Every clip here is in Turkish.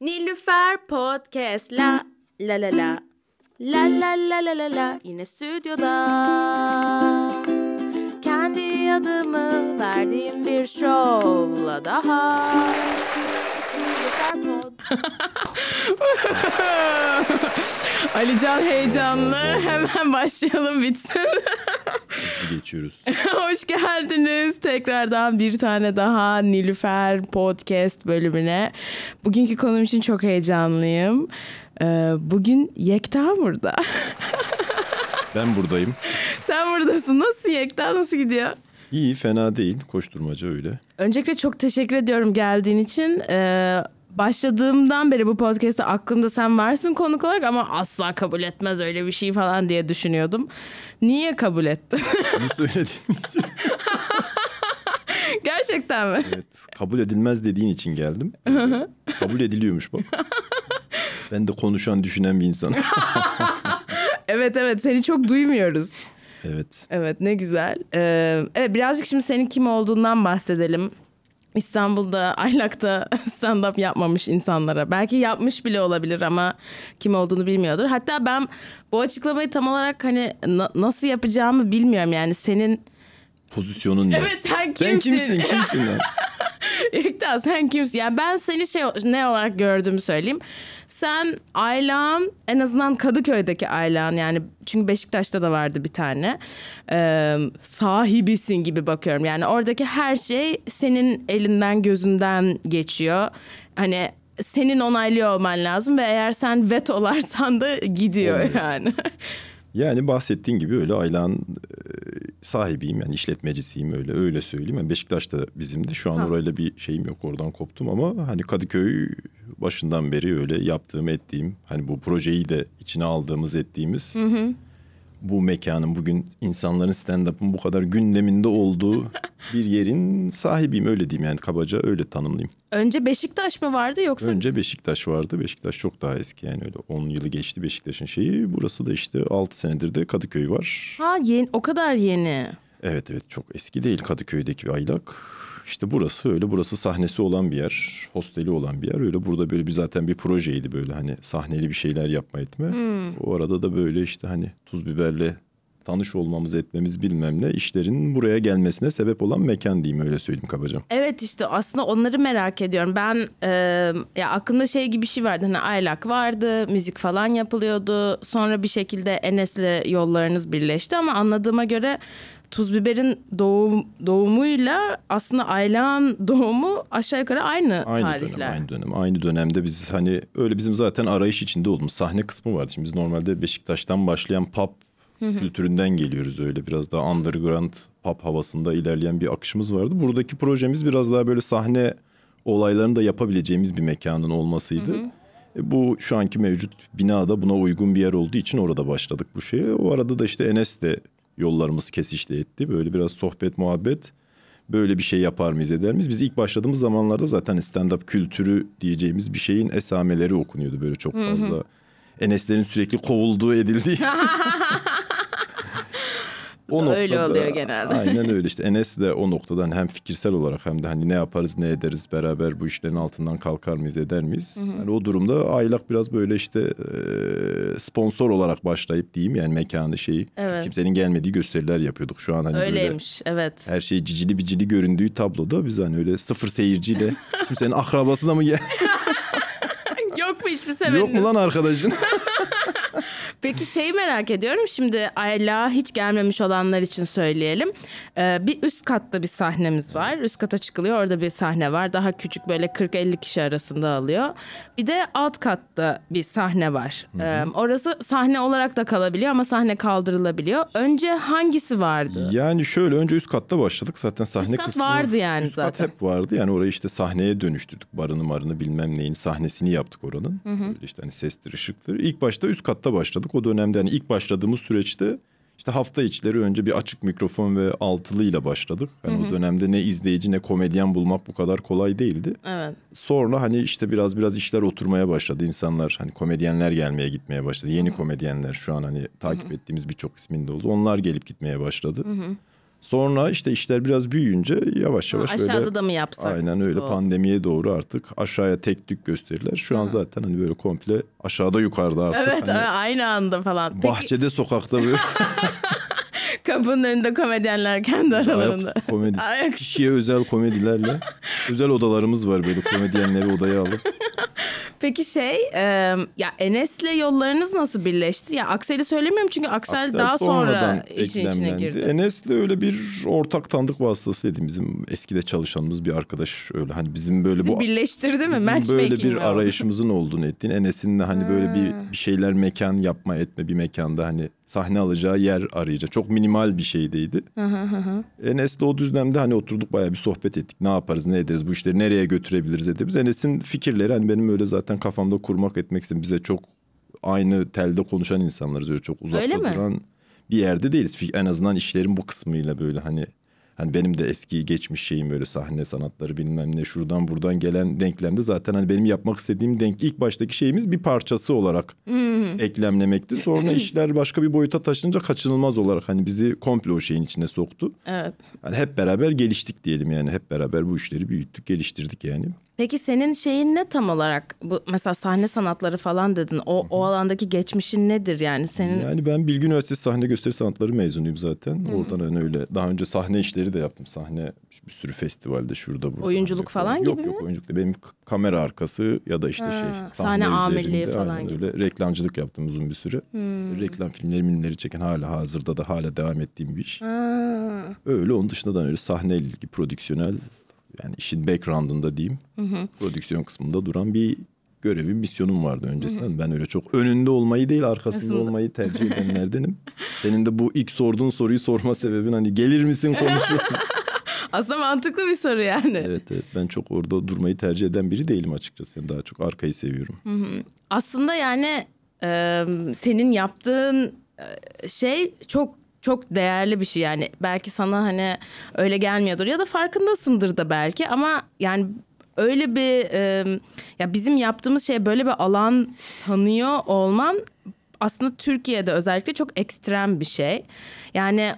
Nilüfer Podcast. La la la la. La la la la la la. Yine stüdyoda. Kendi adımı verdiğim bir şovla daha. Nilüfer Pod Alican heyecanlı. Hemen başlayalım bitsin. Geçiyoruz. Hoş geldiniz. Tekrardan bir tane daha Nilüfer Podcast bölümüne. Bugünkü konum için çok heyecanlıyım. Ee, Bugün Yekta burada. Ben buradayım. Sen buradasın. Nasıl Yekta? Nasıl gidiyor? İyi fena değil. Koşturmaca öyle. Öncelikle çok teşekkür ediyorum geldiğin için. Ee, başladığımdan beri bu podcast'te aklımda sen varsın konuk olarak ama asla kabul etmez öyle bir şey falan diye düşünüyordum. Niye kabul ettin? Bunu söylediğin için. Gerçekten mi? Evet. Kabul edilmez dediğin için geldim. kabul ediliyormuş bak. Ben de konuşan düşünen bir insanım. Evet evet seni çok duymuyoruz. evet. Evet ne güzel. Ee, evet birazcık şimdi senin kim olduğundan bahsedelim. İstanbul'da Aylak'ta stand-up yapmamış insanlara. Belki yapmış bile olabilir ama kim olduğunu bilmiyordur. Hatta ben bu açıklamayı tam olarak hani na- nasıl yapacağımı bilmiyorum. Yani senin... Pozisyonun ne? Evet sen kimsin? Sen kimsin? Kimsin lan? Yekta sen kimsin? Yani ben seni şey ne olarak gördüğümü söyleyeyim. Sen Aylan en azından Kadıköy'deki Aylan yani çünkü Beşiktaş'ta da vardı bir tane. Ee, sahibisin gibi bakıyorum. Yani oradaki her şey senin elinden gözünden geçiyor. Hani senin onaylıyor olman lazım ve eğer sen vetolarsan da gidiyor Olmuyor. yani. Yani bahsettiğin gibi öyle Aylan e, sahibiyim yani işletmecisiyim öyle öyle söyleyeyim. Yani Beşiktaş'ta bizimdi. Şu an Ha. orayla bir şeyim yok oradan koptum ama hani Kadıköy başından beri öyle yaptığım ettiğim hani bu projeyi de içine aldığımız ettiğimiz bu mekanın bugün insanların stand-up'ın bu kadar gündeminde olduğu bir yerin sahibiyim öyle diyeyim yani kabaca öyle tanımlayayım. Önce Beşiktaş mı vardı yoksa Önce Beşiktaş vardı. Beşiktaş çok daha eski yani öyle 10 yılı geçti Beşiktaş'ın şeyi. Burası da işte 6 senedir de Kadıköy var. Ha yeni, o kadar yeni. Evet evet çok eski değil Kadıköy'deki bir aylak. İşte burası öyle burası sahnesi olan bir yer. Hosteli olan bir yer. Öyle burada böyle bir zaten bir projeydi böyle hani sahneli bir şeyler yapma etme. O arada da böyle işte hani tuz biberle tanış olmamız etmemiz bilmem ne işlerin buraya gelmesine sebep olan mekan diyeyim öyle söyleyeyim kabaca. Evet işte aslında onları merak ediyorum. Ben e, ya aklımda şey gibi bir şey vardı. Hani aylak vardı, müzik falan yapılıyordu. Sonra bir şekilde Enes'le yollarınız birleşti ama anladığıma göre Tuz Biber'in doğum, doğumuyla aslında Aylak'ın doğumu aşağı yukarı aynı, Aynı tarihler. dönem, aynı dönem. Aynı dönemde biz hani öyle bizim zaten arayış içinde olduğumuz sahne kısmı vardı. Şimdi biz normalde Beşiktaş'tan başlayan pop kültüründen geliyoruz öyle biraz daha underground pop havasında ilerleyen bir akışımız vardı. Buradaki projemiz biraz daha böyle sahne olaylarını da yapabileceğimiz bir mekanın olmasıydı. E, bu şu anki mevcut binada buna uygun bir yer olduğu için orada başladık bu şeye. O arada da işte Enes de yollarımız kesişti etti. Böyle biraz sohbet muhabbet böyle bir şey yapar mıyız eder miyiz? Biz ilk başladığımız zamanlarda zaten stand-up kültürü diyeceğimiz bir şeyin esameleri okunuyordu böyle çok fazla. Eneslerin sürekli kovulduğu edildiği. o Öyle oluyor genelde. Aynen öyle işte Enes de o noktadan hem fikirsel olarak hem de hani ne yaparız ne ederiz beraber bu işlerin altından kalkar mıyız eder miyiz? Yani o durumda Aylak biraz böyle işte sponsor olarak başlayıp diyeyim yani mekanı şeyi. Evet. Kimsenin gelmediği gösteriler yapıyorduk şu an hani böyle Öyleymiş evet. her şey cicili bicili göründüğü tabloda biz hani öyle sıfır seyirciyle kimsenin akrabası da mı gel? Yok mu hiçbir seveniniz? Yok mu lan arkadaşın? Peki şeyi merak ediyorum. Şimdi Ayla hiç gelmemiş olanlar için söyleyelim. Ee, bir üst katta bir sahnemiz var. Üst kata çıkılıyor. Orada bir sahne var. Daha küçük böyle 40-50 kişi arasında alıyor. Bir de alt katta bir sahne var. Ee, orası sahne olarak da kalabiliyor ama sahne kaldırılabiliyor. Önce hangisi vardı? yani şöyle önce üst katta başladık zaten sahne Üst kat kısmı. vardı yani üst zaten. kat hep vardı yani orayı işte sahneye dönüştürdük. Barını marını bilmem neyin sahnesini yaptık oranın. Böyle işte hani sestir ışıktır. İlk başta üst katta başladık. O dönemde hani ilk başladığımız süreçte işte hafta içleri önce bir açık mikrofon ve altılıyla başladık. Hani o dönemde ne izleyici ne komedyen bulmak bu kadar kolay değildi. Evet. Sonra hani işte biraz biraz işler oturmaya başladı. İnsanlar hani komedyenler gelmeye gitmeye başladı. Yeni komedyenler şu an hani takip ettiğimiz birçok ismin de oldu. Onlar gelip gitmeye başladı. Sonra işte işler biraz büyüyünce yavaş yavaş böyle Aşağıda da mı yapsak? aynen öyle O. pandemiye doğru artık aşağıya tek tük gösteriler. Şu an zaten hani böyle komple aşağıda yukarıda artık. Evet hani aynı anda falan. Peki bahçede sokakta böyle kapının önünde komedyenler kendi aralarında. ayak komedi Ayak- kişiye özel komedilerle özel odalarımız var böyle komedyenleri odaya alıp. Peki şey e, ya Enes'le yollarınız nasıl birleşti? Ya Aksel'i söylemiyorum çünkü Aksel, Aksel daha sonra işin içine girdi. Enes'le öyle bir ortak tanıdık vasıtası dedim. Bizim eskide çalışanımız bir arkadaş öyle hani bizim böyle Sizi bu birleştirdi mi? bizim böyle bir oldu? arayışımızın olduğunu ettiğin Enes'in de hani böyle bir, bir şeyler mekan yapma etme bir mekanda hani sahne alacağı yer arayacak. Çok minimal bir şeydeydi. Enes'le o düzlemde hani oturduk bayağı bir sohbet ettik. Ne yaparız ne ederiz bu işleri nereye götürebiliriz ederiz. Enes'in fikirleri hani benim öyle zaten kafamda kurmak etmek istedim. Bize çok aynı telde konuşan insanlarız öyle çok uzakta Öyle mi? duran bir yerde değiliz. En azından işlerin bu kısmıyla böyle hani hani benim de eski geçmiş şeyim böyle sahne sanatları bilmem ne şuradan buradan gelen denklemde zaten hani benim yapmak istediğim denk ilk baştaki şeyimiz bir parçası olarak eklemlemekti. Sonra işler başka bir boyuta taşınınca kaçınılmaz olarak hani bizi komple o şeyin içine soktu. Evet. Hani hep beraber geliştik diyelim yani hep beraber bu işleri büyüttük geliştirdik yani. Peki senin şeyin ne tam olarak? Bu mesela sahne sanatları falan dedin. O o alandaki geçmişin nedir yani senin? Yani ben Bilgi Üniversitesi Sahne Gösteri Sanatları mezunuyum zaten. Oradan hani öyle daha önce sahne işleri de yaptım. Sahne bir sürü festivalde şurada burada. Oyunculuk Hani falan yok, gibi Yok mi? oyunculuk değil. Benim kamera arkası ya da işte Ha, şey. sahne amirliği üzerinde falan aynen gibi. Öyle reklamcılık yaptım uzun bir süre. Hmm. Reklam filmleri filmleri çeken hala hazırda da hala devam ettiğim bir iş. Ha. Öyle onun dışında da öyle sahne ilgi, prodüksiyonel yani işin background'ında diyeyim. Prodüksiyon kısmında duran bir görevim, misyonum vardı öncesinden. Ben öyle çok önünde olmayı değil arkasında Aslında- olmayı tercih edenlerdenim. Senin de bu ilk sorduğun soruyu sorma sebebin hani gelir misin konuşuyor. Aslında mantıklı bir soru yani. evet evet ben çok orada durmayı tercih eden biri değilim açıkçası. Yani daha çok arkayı seviyorum. Aslında yani e, senin yaptığın şey çok çok değerli bir şey. Yani belki sana hani öyle gelmiyordur. Ya da farkındasındır da belki. Ama yani öyle bir e, ya bizim yaptığımız şey böyle bir alan tanıyor olman aslında Türkiye'de özellikle çok ekstrem bir şey. Yani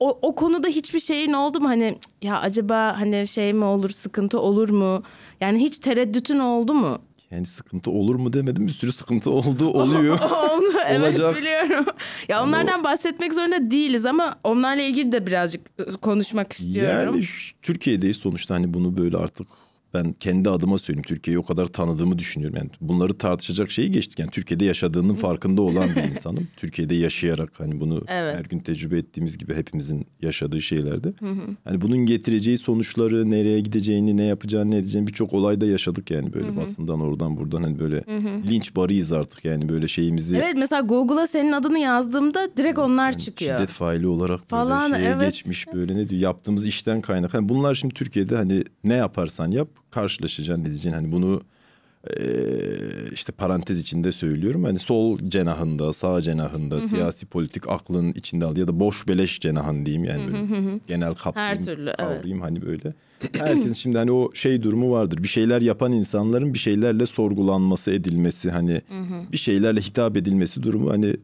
o, o, konuda hiçbir şeyin oldu mu? Hani "Cık, ya acaba hani şey mi olur sıkıntı olur mu? Yani hiç tereddütün oldu mu? Yani sıkıntı olur mu demedim. Bir sürü sıkıntı oldu oluyor. Evet Olacak. biliyorum. Ya onlardan bahsetmek zorunda değiliz ama onlarla ilgili de birazcık e, konuşmak istiyorum. Yani Türkiye'deyiz sonuçta hani bunu böyle artık ben kendi adıma söyleyeyim Türkiye'yi o kadar tanıdığımı düşünüyorum. Yani bunları tartışacak şeyi geçtik. Yani Türkiye'de yaşadığının farkında olan bir insanım. Türkiye'de yaşayarak hani bunu Evet. her gün tecrübe ettiğimiz gibi hepimizin yaşadığı şeylerde. Hani bunun getireceği sonuçları, nereye gideceğini, ne yapacağını, ne edeceğini birçok olayda yaşadık yani böyle basından oradan buradan hani böyle linç barıyız artık yani böyle şeyimizi Evet mesela Google'a senin adını yazdığımda direkt onlar çıkıyor. Şiddet faili olarak Falan, böyle şeye evet. geçmiş böyle ne diyor yaptığımız işten kaynak. Hani bunlar şimdi Türkiye'de hani ne yaparsan yap karşılaşacaksın ne diyeceksin. Hani bunu işte parantez içinde söylüyorum. Hani sol cenahında, sağ cenahında, siyasi politik aklın içinde al ya da boş beleş cenahın diyeyim yani böyle genel kapsayayım, Her türlü, evet. kavrayayım hani böyle. Herkesin şimdi hani o şey durumu vardır. Bir şeyler yapan insanların bir şeylerle sorgulanması, edilmesi hani bir şeylerle hitap edilmesi durumu hani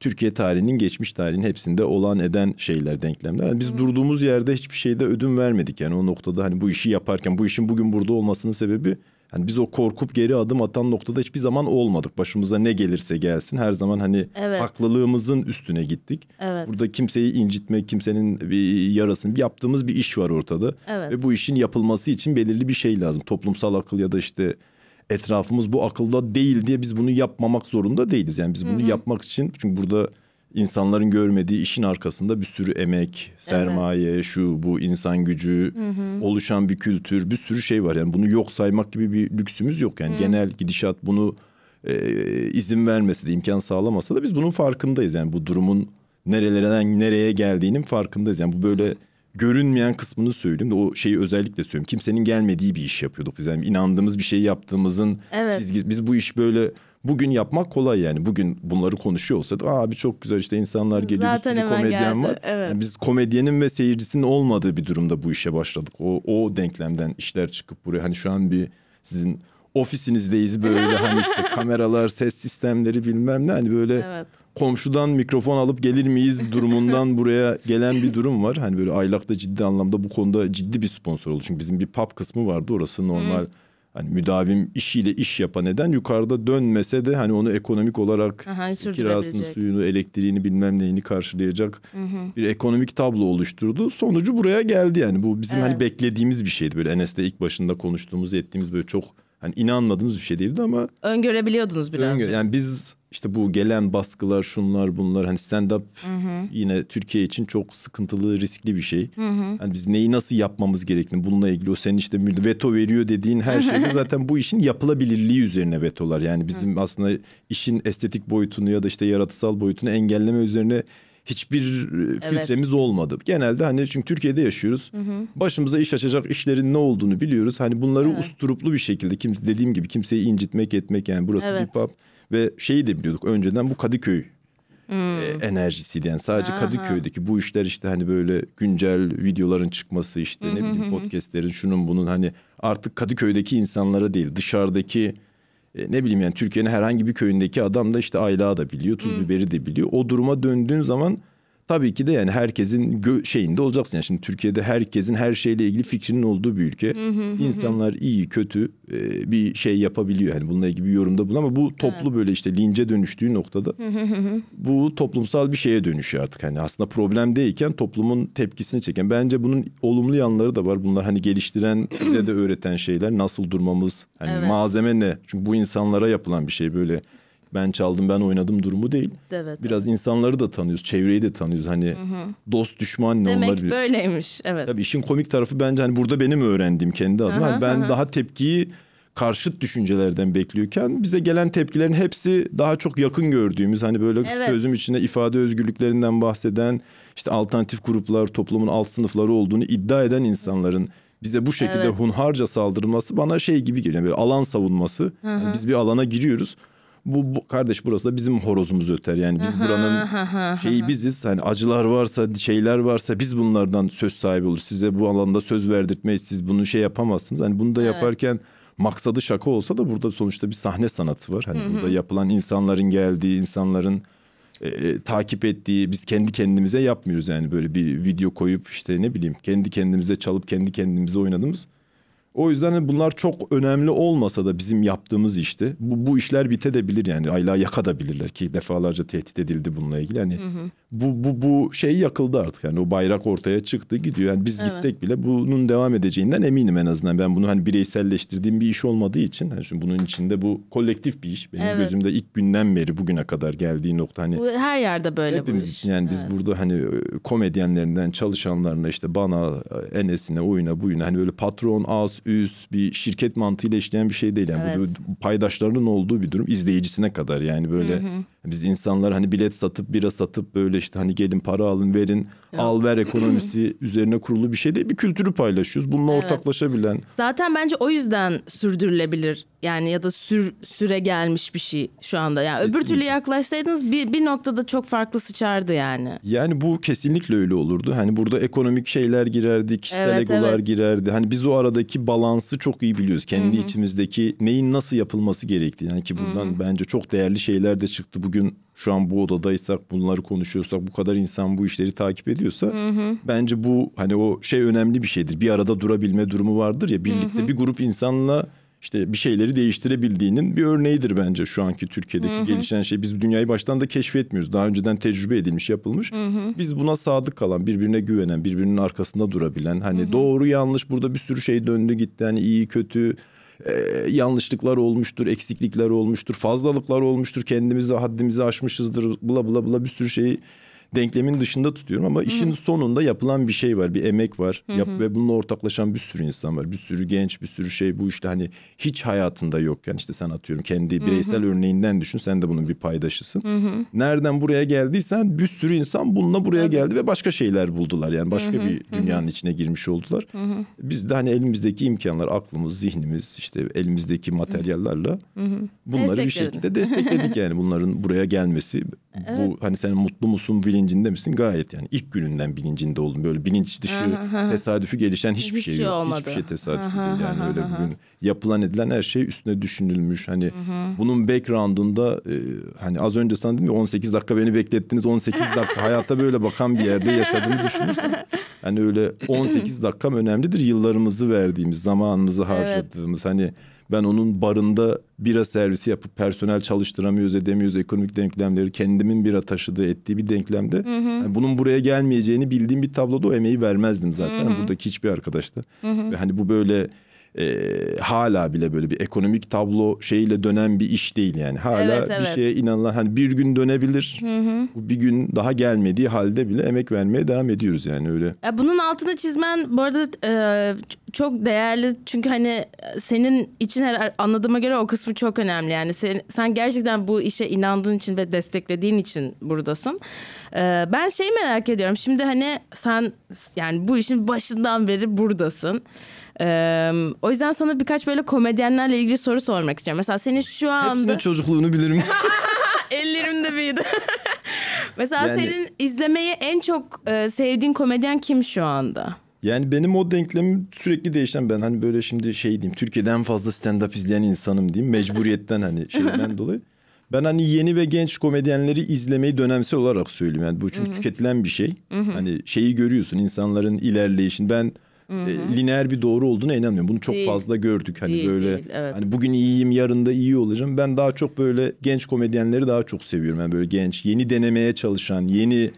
Türkiye tarihinin geçmiş tarihin hepsinde olan eden şeyler denklemler. Yani biz durduğumuz yerde hiçbir şeyde ödün vermedik yani o noktada hani bu işi yaparken bu işin bugün burada olmasının sebebi hani biz o korkup geri adım atan noktada hiçbir zaman olmadık. Başımıza ne gelirse gelsin her zaman hani Evet. haklılığımızın üstüne gittik. Evet. Burada kimseyi incitmek, kimsenin bir yarasını yaptığımız bir iş var ortada. Evet. Ve bu işin yapılması için belirli bir şey lazım. Toplumsal akıl ya da işte etrafımız bu akılda değil diye biz bunu yapmamak zorunda değiliz. Yani biz bunu yapmak için çünkü burada insanların görmediği işin arkasında bir sürü emek, sermaye, şu bu insan gücü, oluşan bir kültür, bir sürü şey var. Yani bunu yok saymak gibi bir lüksümüz yok. Yani genel gidişat bunu e, izin vermese de imkan sağlamasa da biz bunun farkındayız. Yani bu durumun nerelerden nereye geldiğinin farkındayız. Yani bu böyle görünmeyen kısmını söyleyeyim de o şeyi özellikle söyleyeyim. Kimsenin gelmediği bir iş yapıyorduk biz. Yani inandığımız bir şey yaptığımızın Evet. çizgi. Biz bu iş böyle bugün yapmak kolay yani. Bugün bunları konuşuyor olsak abi çok güzel işte insanlar geliyor Zaten bir sürü komedyen geldi, var. evet. Yani biz komedyenin ve seyircisinin olmadığı bir durumda bu işe başladık. O, o denklemden işler çıkıp buraya hani şu an bir sizin ofisinizdeyiz böyle hani işte kameralar, ses sistemleri bilmem ne hani böyle Evet. Komşudan mikrofon alıp gelir miyiz durumundan buraya gelen bir durum var. Hani böyle aylakta ciddi anlamda bu konuda ciddi bir sponsor oldu. Çünkü bizim bir pub kısmı vardı. Orası normal hani müdavim işiyle iş yapan neden yukarıda dönmese de hani onu ekonomik olarak Aha, kirasını, suyunu, elektriğini bilmem neyini karşılayacak bir ekonomik tablo oluşturdu. Sonucu buraya geldi yani. Bu bizim hani Evet. beklediğimiz bir şeydi. Böyle Enes'le ilk başında konuştuğumuz, ettiğimiz böyle çok hani inanmadığımız bir şey değildi ama Öngörebiliyordunuz biraz. Öngö- Yani biz işte bu gelen baskılar şunlar bunlar hani stand up yine Türkiye için çok sıkıntılı riskli bir şey. Hani biz neyi nasıl yapmamız gerektiğini bununla ilgili o senin işte veto veriyor dediğin her şeyde zaten bu işin yapılabilirliği üzerine vetolar. Yani bizim aslında işin estetik boyutunu ya da işte yaratısal boyutunu engelleme üzerine hiçbir e, filtremiz olmadı. Genelde hani çünkü Türkiye'de yaşıyoruz. Başımıza iş açacak işlerin ne olduğunu biliyoruz. Hani bunları usturuplu bir şekilde kimse dediğim gibi kimseyi incitmek etmek yani burası Evet. bir pub ve şeyi de biliyorduk önceden bu Kadıköy e, enerjisiydi. Yani sadece Kadıköy'deki bu işler işte hani böyle güncel videoların çıkması işte ne bileyim podcastlerin şunun bunun hani artık Kadıköy'deki insanlara değil dışarıdaki e, ne bileyim yani Türkiye'nin herhangi bir köyündeki adam da işte aylağı da biliyor tuz biberi de biliyor. O duruma döndüğün zaman tabii ki de yani herkesin gö- şeyinde olacaksın yani şimdi Türkiye'de herkesin her şeyle ilgili fikrinin olduğu bir ülke İnsanlar iyi kötü e, bir şey yapabiliyor yani bununla ilgili bir yorumda bulun ama bu toplu böyle işte lince dönüştüğü noktada bu toplumsal bir şeye dönüşüyor artık. Hani aslında problem değilken toplumun tepkisini çeken. Bence bunun olumlu yanları da var. Bunlar hani geliştiren, bize de öğreten şeyler. Nasıl durmamız, hani Evet. malzeme ne? Çünkü bu insanlara yapılan bir şey böyle. Ben çaldım, ben oynadım durumu değil. Evet. Biraz insanları da tanıyoruz, çevreyi de tanıyoruz. Hani dost düşman ne Demek onlar bir- böyleymiş. Evet. Tabii işin komik tarafı bence hani burada benim öğrendiğim kendi adıma. Hani ben daha tepkiyi karşıt düşüncelerden bekliyorken bize gelen tepkilerin hepsi daha çok yakın gördüğümüz hani böyle Evet. sözüm içinde ifade özgürlüklerinden bahseden işte alternatif gruplar toplumun alt sınıfları olduğunu iddia eden insanların bize bu şekilde Evet. hunharca saldırması bana şey gibi geliyor. Böyle alan savunması. Yani biz bir alana giriyoruz. Bu, bu kardeş burası da bizim horozumuz öter. Yani biz buranın şeyi biziz. Hani acılar varsa, şeyler varsa biz bunlardan söz sahibi oluruz. Size bu alanda söz verdirtmeyiz. Siz bunu şey yapamazsınız. Hani bunu da yaparken maksadı şaka olsa da burada sonuçta bir sahne sanatı var. Hani burada yapılan insanların geldiği, insanların e, takip ettiği biz kendi kendimize yapmıyoruz yani böyle bir video koyup işte ne bileyim kendi kendimize çalıp kendi kendimize oynadığımız. O yüzden bunlar çok önemli olmasa da bizim yaptığımız işte bu, bu işler bitebilir yani ayla yakadabilirler ki defalarca tehdit edildi bununla ilgili. Yani bu, bu, bu şey yakıldı artık yani o bayrak ortaya çıktı gidiyor. Yani biz gitsek bile bunun devam edeceğinden eminim en azından. Ben bunu hani bireyselleştirdiğim bir iş olmadığı için hani şimdi bunun içinde bu kolektif bir iş. Benim Evet. gözümde ilk günden beri bugüne kadar geldiği nokta hani Bu her yerde böyle Hepimiz bu iş. için yani biz burada hani e, komedyenlerinden çalışanlarına işte bana, e, Enes'ine, oyuna, buyuna hani böyle patron, az, üst bir şirket mantığıyla işleyen bir şey değil. Yani Evet. bu böyle paydaşlarının olduğu bir durum izleyicisine kadar yani böyle biz insanlar hani bilet satıp bira satıp böyle işte hani gelin para alın verin al ver ekonomisi üzerine kurulu bir şey değil. Bir kültürü paylaşıyoruz. Bununla Evet. ortaklaşabilen Zaten bence o yüzden sürdürülebilir yani ya da sür, süre gelmiş bir şey şu anda. Yani öbür Kesinlikle. türlü yaklaşsaydınız bir, bir noktada çok farklı sıçardı yani. Yani bu kesinlikle öyle olurdu. Hani burada ekonomik şeyler girerdi, kişisel Evet, egolar evet. girerdi. Hani biz o aradaki balansı çok iyi biliyoruz. Kendi içimizdeki neyin nasıl yapılması gerektiği. Yani ki bundan bence çok değerli şeyler de çıktı. Bugün şu an bu odadaysak, bunları konuşuyorsak, bu kadar insan bu işleri takip ediyorsa bence bu hani o şey önemli bir şeydir. Bir arada durabilme durumu vardır ya birlikte bir grup insanla işte bir şeyleri değiştirebildiğinin bir örneğidir bence şu anki Türkiye'deki gelişen şey. Biz dünyayı baştan da keşfetmiyoruz. Daha önceden tecrübe edilmiş, yapılmış. Biz buna sadık kalan, birbirine güvenen, birbirinin arkasında durabilen, hani doğru yanlış burada bir sürü şey döndü gitti. Hani iyi kötü e, yanlışlıklar olmuştur, eksiklikler olmuştur, fazlalıklar olmuştur. Kendimizi haddimizi aşmışızdır, bla bla bla bir sürü şeyi denklemin dışında tutuyorum ama işin sonunda yapılan bir şey var, bir emek var. Yap ve bununla ortaklaşan bir sürü insan var. Bir sürü genç, bir sürü şey bu işte hani hiç hayatında yokken işte sen atıyorum kendi bireysel örneğinden düşün. Sen de bunun bir paydaşısın. Nereden buraya geldiysen bir sürü insan bununla buraya geldi ve başka şeyler buldular. Yani başka bir dünyanın içine girmiş oldular. Biz de hani elimizdeki imkanlar, aklımız, zihnimiz, işte elimizdeki materyallerle bunları bir şekilde destekledik yani bunların buraya gelmesi. Bu hani sen mutlu musun bilincinde misin? Gayet yani ilk gününden bilincinde oldum. Böyle bilinç dışı tesadüfi gelişen hiçbir, Hiçbir şey şey yok. olmadı. Hiçbir şey tesadüfi değil yani öyle bugün yapılan edilen her şey üstüne düşünülmüş. Hani bunun background'unda e, hani az önce sana dedim ya 18 dakika beni beklettiniz 18 dakika hayata böyle bakan bir yerde yaşadığını düşünürsen hani öyle 18 dakikam önemlidir yıllarımızı verdiğimiz zamanımızı harcadığımız hani ben onun barında bira servisi yapıp personel çalıştıramıyoruz edemiyoruz ekonomik denklemleri kendimin bira taşıdığı ettiği bir denklemde yani bunun buraya gelmeyeceğini bildiğim bir tabloda o emeği vermezdim zaten. Yani buradaki hiçbir arkadaşta ve hani bu böyle e, hala bile böyle bir ekonomik tablo şeyiyle dönen bir iş değil yani. Hala Evet, bir evet. şeye inanılan hani bir gün dönebilir. Bu bir gün daha gelmediği halde bile emek vermeye devam ediyoruz yani öyle. Ya bunun altını çizmen bu arada e, çok değerli çünkü hani e, senin için her- anladığıma göre o kısmı çok önemli yani sen, sen gerçekten bu işe inandığın için ve desteklediğin için buradasın. E, ben şeyi merak ediyorum şimdi hani sen yani bu işin başından beri buradasın. E, o yüzden sana birkaç böyle komedyenlerle ilgili soru sormak istiyorum. Mesela senin şu anda Hepsinin çocukluğunu bilirim. ellerimde büyüdü. Mesela Yani- senin izlemeyi en çok e, sevdiğin komedyen kim şu anda? Yani benim o denklemim sürekli değişen. Ben hani böyle şimdi şey diyeyim. Türkiye'de en fazla stand-up izleyen insanım diyeyim. Mecburiyetten hani şeyden dolayı. Ben hani yeni ve genç komedyenleri izlemeyi dönemsel olarak söyleyeyim. Yani bu çünkü tüketilen bir şey. Hani şeyi görüyorsun insanların ilerleyişini. Ben e, lineer bir doğru olduğuna inanmıyorum. Bunu çok Değil. fazla gördük. Hani Değil, böyle değil, evet. hani bugün iyiyim, yarın da iyi olacağım. Ben daha çok böyle genç komedyenleri daha çok seviyorum. Yani böyle genç, yeni denemeye çalışan, yeni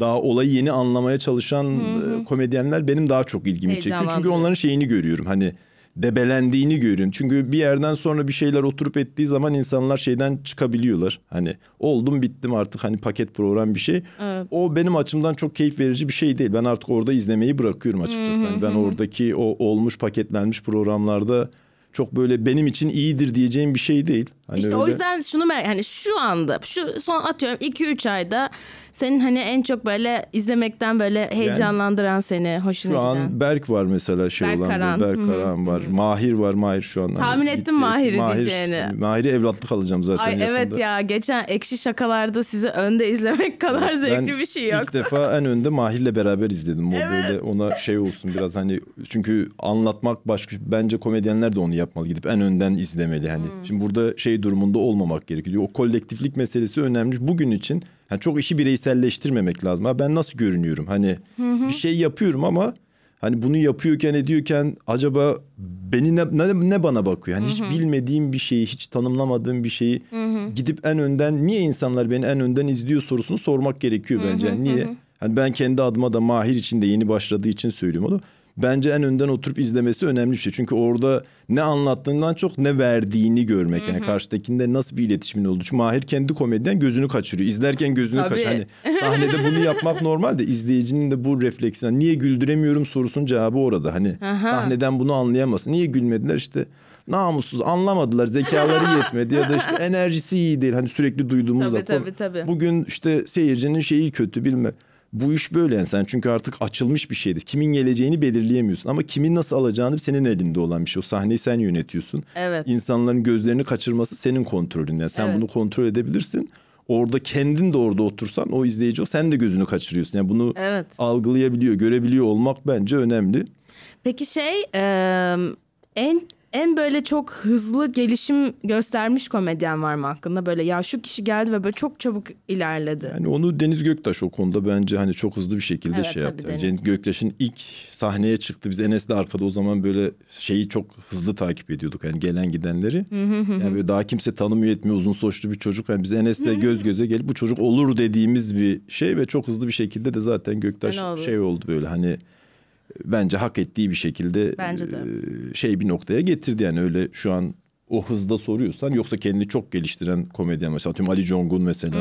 daha olayı yeni anlamaya çalışan e, komedyenler benim daha çok ilgimi çekiyor. Çünkü onların şeyini görüyorum. Hani debelendiğini görüyorum. Çünkü bir yerden sonra bir şeyler oturup ettiği zaman insanlar şeyden çıkabiliyorlar. Hani oldum bittim artık hani paket program bir şey. O benim açımdan çok keyif verici bir şey değil. Ben artık orada izlemeyi bırakıyorum açıkçası. Hani ben oradaki o olmuş paketlenmiş programlarda çok böyle benim için iyidir diyeceğim bir şey değil. Hani İşte o öyle- yüzden şunu merak hani şu anda şu son atıyorum 2-3 ayda senin hani en çok böyle izlemekten böyle heyecanlandıran seni hoşuna Şu giden. an Berk var mesela şey Berk olan Karan. Berk Karan var. Mahir var. Mahir şu an. hani Tahmin ettim. Mahir'i diyeceğini. Mahir'i evlatlık alacağım zaten Ay yakında. evet ya geçen ekşi şakalarda sizi önde izlemek kadar Ben zevkli bir şey yok. İlk defa en önde Mahir'le beraber izledim. O böyle ona şey olsun biraz hani çünkü anlatmak başka bence komedyenler de onu yapmalı gidip en önden izlemeli hani. Hmm. Şimdi burada şey durumunda olmamak gerekiyor. O kolektiflik meselesi önemli. Bugün için hani çok işi bireyselleştirmemek lazım. Ha ben nasıl görünüyorum? Hani bir şey yapıyorum ama Hani bunu yapıyorken ediyorken acaba beni ne, ne, ne bana bakıyor? Hani hiç bilmediğim bir şeyi, hiç tanımlamadığım bir şeyi gidip en önden niye insanlar beni en önden izliyor sorusunu sormak gerekiyor bence. Yani niye? Hani ben kendi adıma da Mahir için de yeni başladığı için söylüyorum onu. Bence en önden oturup izlemesi önemli bir şey. Çünkü orada ne anlattığından çok ne verdiğini görmek. Yani karşıdakinde nasıl bir iletişimin olduğu. Çünkü Mahir kendi komedyen gözünü kaçırıyor. İzlerken gözünü Tabii. Hani sahnede bunu yapmak normal de izleyicinin de bu refleksiyonu niye güldüremiyorum sorusunun cevabı orada. Hani sahneden bunu anlayamazsın. Niye gülmediler işte namussuz anlamadılar zekaları yetmedi ya da işte enerjisi iyi değil hani sürekli duyduğumuz Tabii, da tabii, tabii. bugün işte seyircinin şeyi kötü bilme bu iş böyle yani sen çünkü artık açılmış bir şeydir. Kimin geleceğini belirleyemiyorsun ama kimin nasıl alacağını senin elinde olan bir şey. O sahneyi sen yönetiyorsun. Evet. İnsanların gözlerini kaçırması senin kontrolün. Yani sen Evet. bunu kontrol edebilirsin. Orada kendin de orada otursan o izleyici o sen de gözünü kaçırıyorsun. Yani bunu Evet. algılayabiliyor, görebiliyor olmak bence önemli. Peki şey e, en en böyle çok hızlı gelişim göstermiş komedyen var mı hakkında? Böyle ya şu kişi geldi ve böyle çok çabuk ilerledi. Yani onu Deniz Göktaş o konuda bence hani çok hızlı bir şekilde Evet, şey yaptı. Yani Deniz. Göktaş'ın ilk sahneye çıktı. Biz Enes'le arkada o zaman böyle şeyi çok hızlı takip ediyorduk. Yani gelen gidenleri. yani böyle daha kimse tanımıyor etmiyor uzun soçlu bir çocuk. Yani biz Enes'le göz göze gelip bu çocuk olur dediğimiz bir şey ve çok hızlı bir şekilde de zaten Göktaş şey oldu böyle hani bence hak ettiği bir şekilde Bence de. e, şey bir noktaya getirdi. Yani öyle şu an o hızda soruyorsan yoksa kendini çok geliştiren komedyen mesela atıyorum Ali Congun mesela.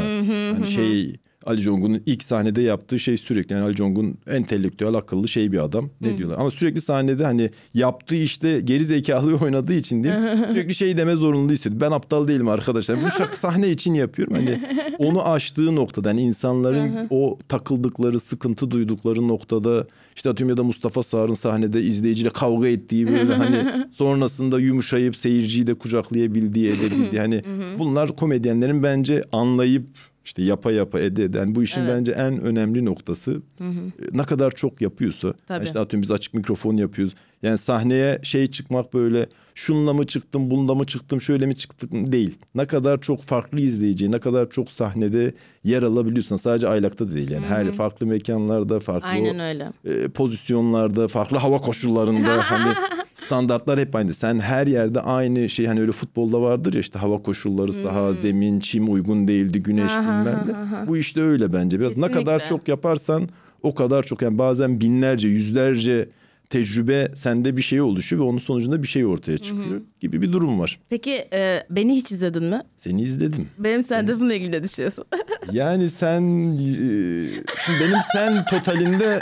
Hani şey Ali Congun'un ilk sahnede yaptığı şey sürekli yani Ali Congun entelektüel akıllı şey bir adam ne diyorlar? Ama sürekli sahnede hani yaptığı işte geri zekalı oynadığı için değil sürekli şey deme zorunluluğu hissediyor. Ben aptal değilim arkadaşlar. Bu şak sahne için yapıyorum. Hani onu aştığı noktada hani insanların o takıldıkları sıkıntı duydukları noktada işte atıyorum ya da Mustafa Sağır'ın sahnede izleyiciyle kavga ettiği böyle hani sonrasında yumuşayıp seyirciyi de kucaklayabildiği edebildiği hani bunlar komedyenlerin bence anlayıp işte yapa yapa ede ede. Yani bu işin Evet. bence en önemli noktası e, ne kadar çok yapıyorsa. Yani Tabii. işte atıyorum biz açık mikrofon yapıyoruz. Yani sahneye şey çıkmak böyle şunla mı çıktım, bununla mı çıktım, şöyle mi çıktım değil. Ne kadar çok farklı izleyici, ne kadar çok sahnede yer alabiliyorsan sadece aylakta da değil. Yani her farklı mekanlarda, farklı Aynen öyle. e, pozisyonlarda, farklı hava koşullarında hani standartlar hep aynı. Sen her yerde aynı şey hani öyle futbolda vardır ya işte hava koşulları, saha, zemin, çim uygun değildi, güneş bilmem ne. Bu işte öyle bence. Biraz ne kadar Kesinlikle. çok yaparsan o kadar çok yani bazen binlerce, yüzlerce tecrübe sende bir şey oluşuyor ve onun sonucunda bir şey ortaya çıkıyor gibi bir durum var. Peki e, beni hiç izledin mi? Seni izledim. Benim stand-up'ımla ilgili ne düşünüyorsun? Yani sen e, benim sen totalinde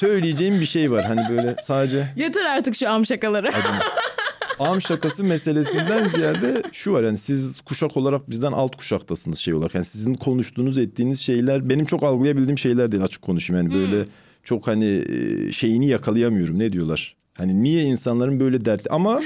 söyleyeceğim bir şey var. Hani böyle sadece Yeter artık şu am şakaları. am şakası meselesinden ziyade şu var yani siz kuşak olarak bizden alt kuşaktasınız şey olarak. Yani sizin konuştuğunuz ettiğiniz şeyler benim çok algılayabildiğim şeyler değil açık konuşayım. Yani böyle çok hani e, şeyini yakalayamıyorum ne diyorlar. Hani niye insanların böyle dertli ama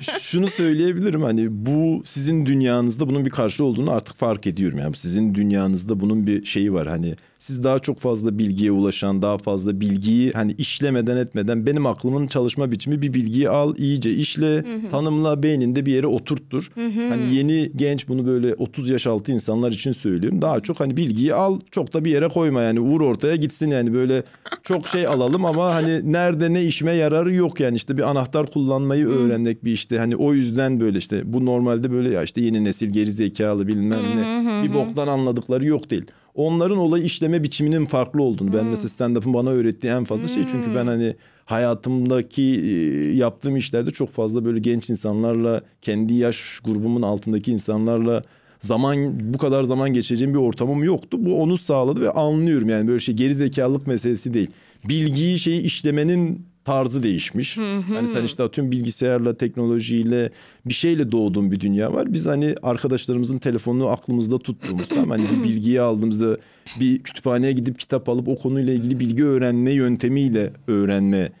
şunu söyleyebilirim hani bu sizin dünyanızda bunun bir karşılığı olduğunu artık fark ediyorum. Yani sizin dünyanızda bunun bir şeyi var hani siz daha çok fazla bilgiye ulaşan daha fazla bilgiyi hani işlemeden etmeden benim aklımın çalışma biçimi bir bilgiyi al iyice işle tanımla beyninde bir yere oturttur. Hani yeni genç bunu böyle 30 yaş altı insanlar için söylüyorum. Daha çok hani bilgiyi al çok da bir yere koyma yani vur ortaya gitsin yani. Böyle çok şey alalım ama hani nerede ne işime yararı yok yani. İşte bir anahtar kullanmayı öğrenmek bir işte. Hani o yüzden böyle işte bu normalde böyle ya işte yeni nesil geri zekalı bilmem ne. bir boktan anladıkları yok değil. Onların olayı işleme biçiminin farklı olduğunu ben mesela stand-up'ın bana öğrettiği en fazla şey çünkü ben hani hayatımdaki e, yaptığım işlerde çok fazla böyle genç insanlarla kendi yaş grubumun altındaki insanlarla zaman bu kadar zaman geçireceğim bir ortamım yoktu. Bu onu sağladı ve anlıyorum yani böyle şey geri zekalılık meselesi değil. Bilgiyi şeyi işlemenin tarzı değişmiş. Hani sen işte atıyorum bilgisayarla, teknolojiyle bir şeyle doğduğun bir dünya var. Biz hani arkadaşlarımızın telefonunu aklımızda tuttuğumuz tamam hani bir bilgiyi aldığımızda bir kütüphaneye gidip kitap alıp o konuyla ilgili bilgi öğrenme yöntemiyle öğrenme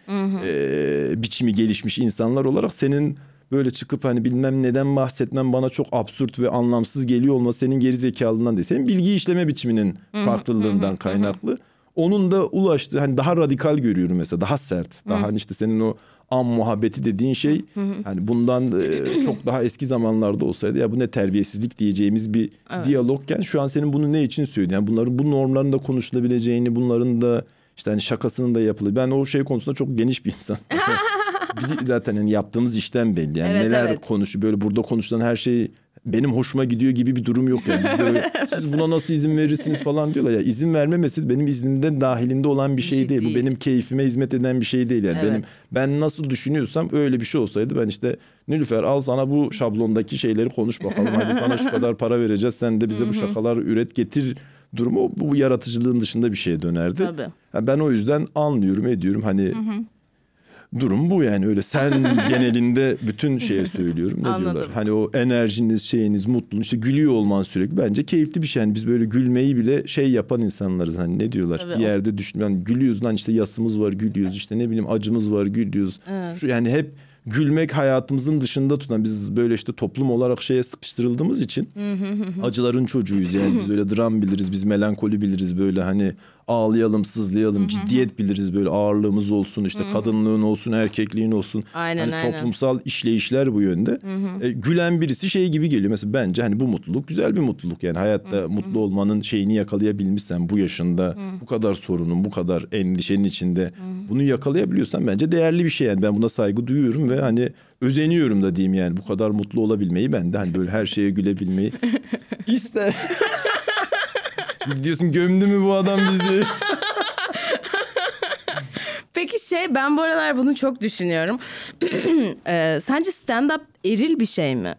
e, biçimi gelişmiş insanlar olarak senin böyle çıkıp hani bilmem neden bahsetmem bana çok absürt ve anlamsız geliyor olması senin geri zekalığından değil. Senin bilgi işleme biçiminin farklılığından kaynaklı. Onun da ulaştığı hani daha radikal görüyorum mesela daha sert. Daha hani işte senin o am muhabbeti dediğin şey hani bundan e, çok daha eski zamanlarda olsaydı ya bu ne terbiyesizlik diyeceğimiz bir diyalogken şu an senin bunu ne için söylüyorsun? Yani bunların bu normların da konuşulabileceğini, bunların da işte hani şakasının da yapılır. Ben o şey konusunda çok geniş bir insan. Zaten hani yaptığımız işten belli. Yani Evet, neler evet. konuşuyor böyle burada konuşulan her şey benim hoşuma gidiyor gibi bir durum yok yani. Biz böyle siz buna nasıl izin verirsiniz falan diyorlar ya. izin verme meselesi benim iznimde dahilinde olan bir şey, şey değil. değil. Bu benim keyfime hizmet eden bir şey değil yani. Evet. Benim ben nasıl düşünüyorsam öyle bir şey olsaydı ben işte Nilüfer al sana bu şablondaki şeyleri konuş bakalım. Hadi sana şu kadar para vereceğiz. Sen de bize bu şakaları üret getir durumu bu, bu yaratıcılığın dışında bir şeye dönerdi. Tabii. Ha, ben o yüzden anlıyorum ediyorum hani durum bu yani öyle sen genelinde bütün şeye söylüyorum ne Anladım. diyorlar hani o enerjiniz şeyiniz mutluluğunuz işte gülüyor olman sürekli bence keyifli bir şey yani biz böyle gülmeyi bile şey yapan insanlarız hani ne diyorlar Tabii. bir yerde düşün yani gülüyoruz lan işte yasımız var gülüyoruz işte ne bileyim acımız var gülüyoruz Evet. Şu, yani hep gülmek hayatımızın dışında tutan biz böyle işte toplum olarak şeye sıkıştırıldığımız için acıların çocuğuyuz yani biz öyle dram biliriz biz melankoli biliriz böyle hani ağlayalım sızlayalım ciddiyet biliriz böyle ağırlığımız olsun işte kadınlığın olsun erkekliğin olsun. Aynen, hani aynen. toplumsal işleyişler bu yönde. E, gülen birisi şey gibi geliyor. Mesela bence hani bu mutluluk güzel bir mutluluk yani. Hayatta mutlu olmanın şeyini yakalayabilmişsen bu yaşında bu kadar sorunun bu kadar endişenin içinde bunu yakalayabiliyorsan bence değerli bir şey yani. Ben buna saygı duyuyorum ve hani özeniyorum da diyeyim yani. Bu kadar mutlu olabilmeyi ben de hani böyle her şeye gülebilmeyi ister. Diyorsun gömdü mü bu adam bizi? Peki şey ben bu aralar bunu çok düşünüyorum. Ee, sence stand-up eril bir şey mi?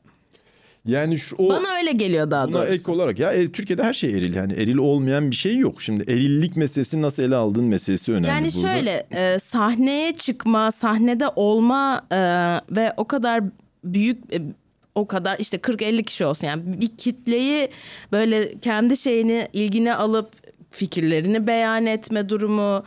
Yani şu o Bana öyle geliyor daha buna doğrusu. ek olarak ya Türkiye'de her şey eril yani eril olmayan bir şey yok. Şimdi erillik meselesi nasıl ele aldığın meselesi önemli Yani burada. şöyle e, sahneye çıkma, sahnede olma e, ve o kadar büyük e, o kadar işte 40-50 kişi olsun yani bir kitleyi böyle kendi şeyini ilgine alıp fikirlerini beyan etme durumu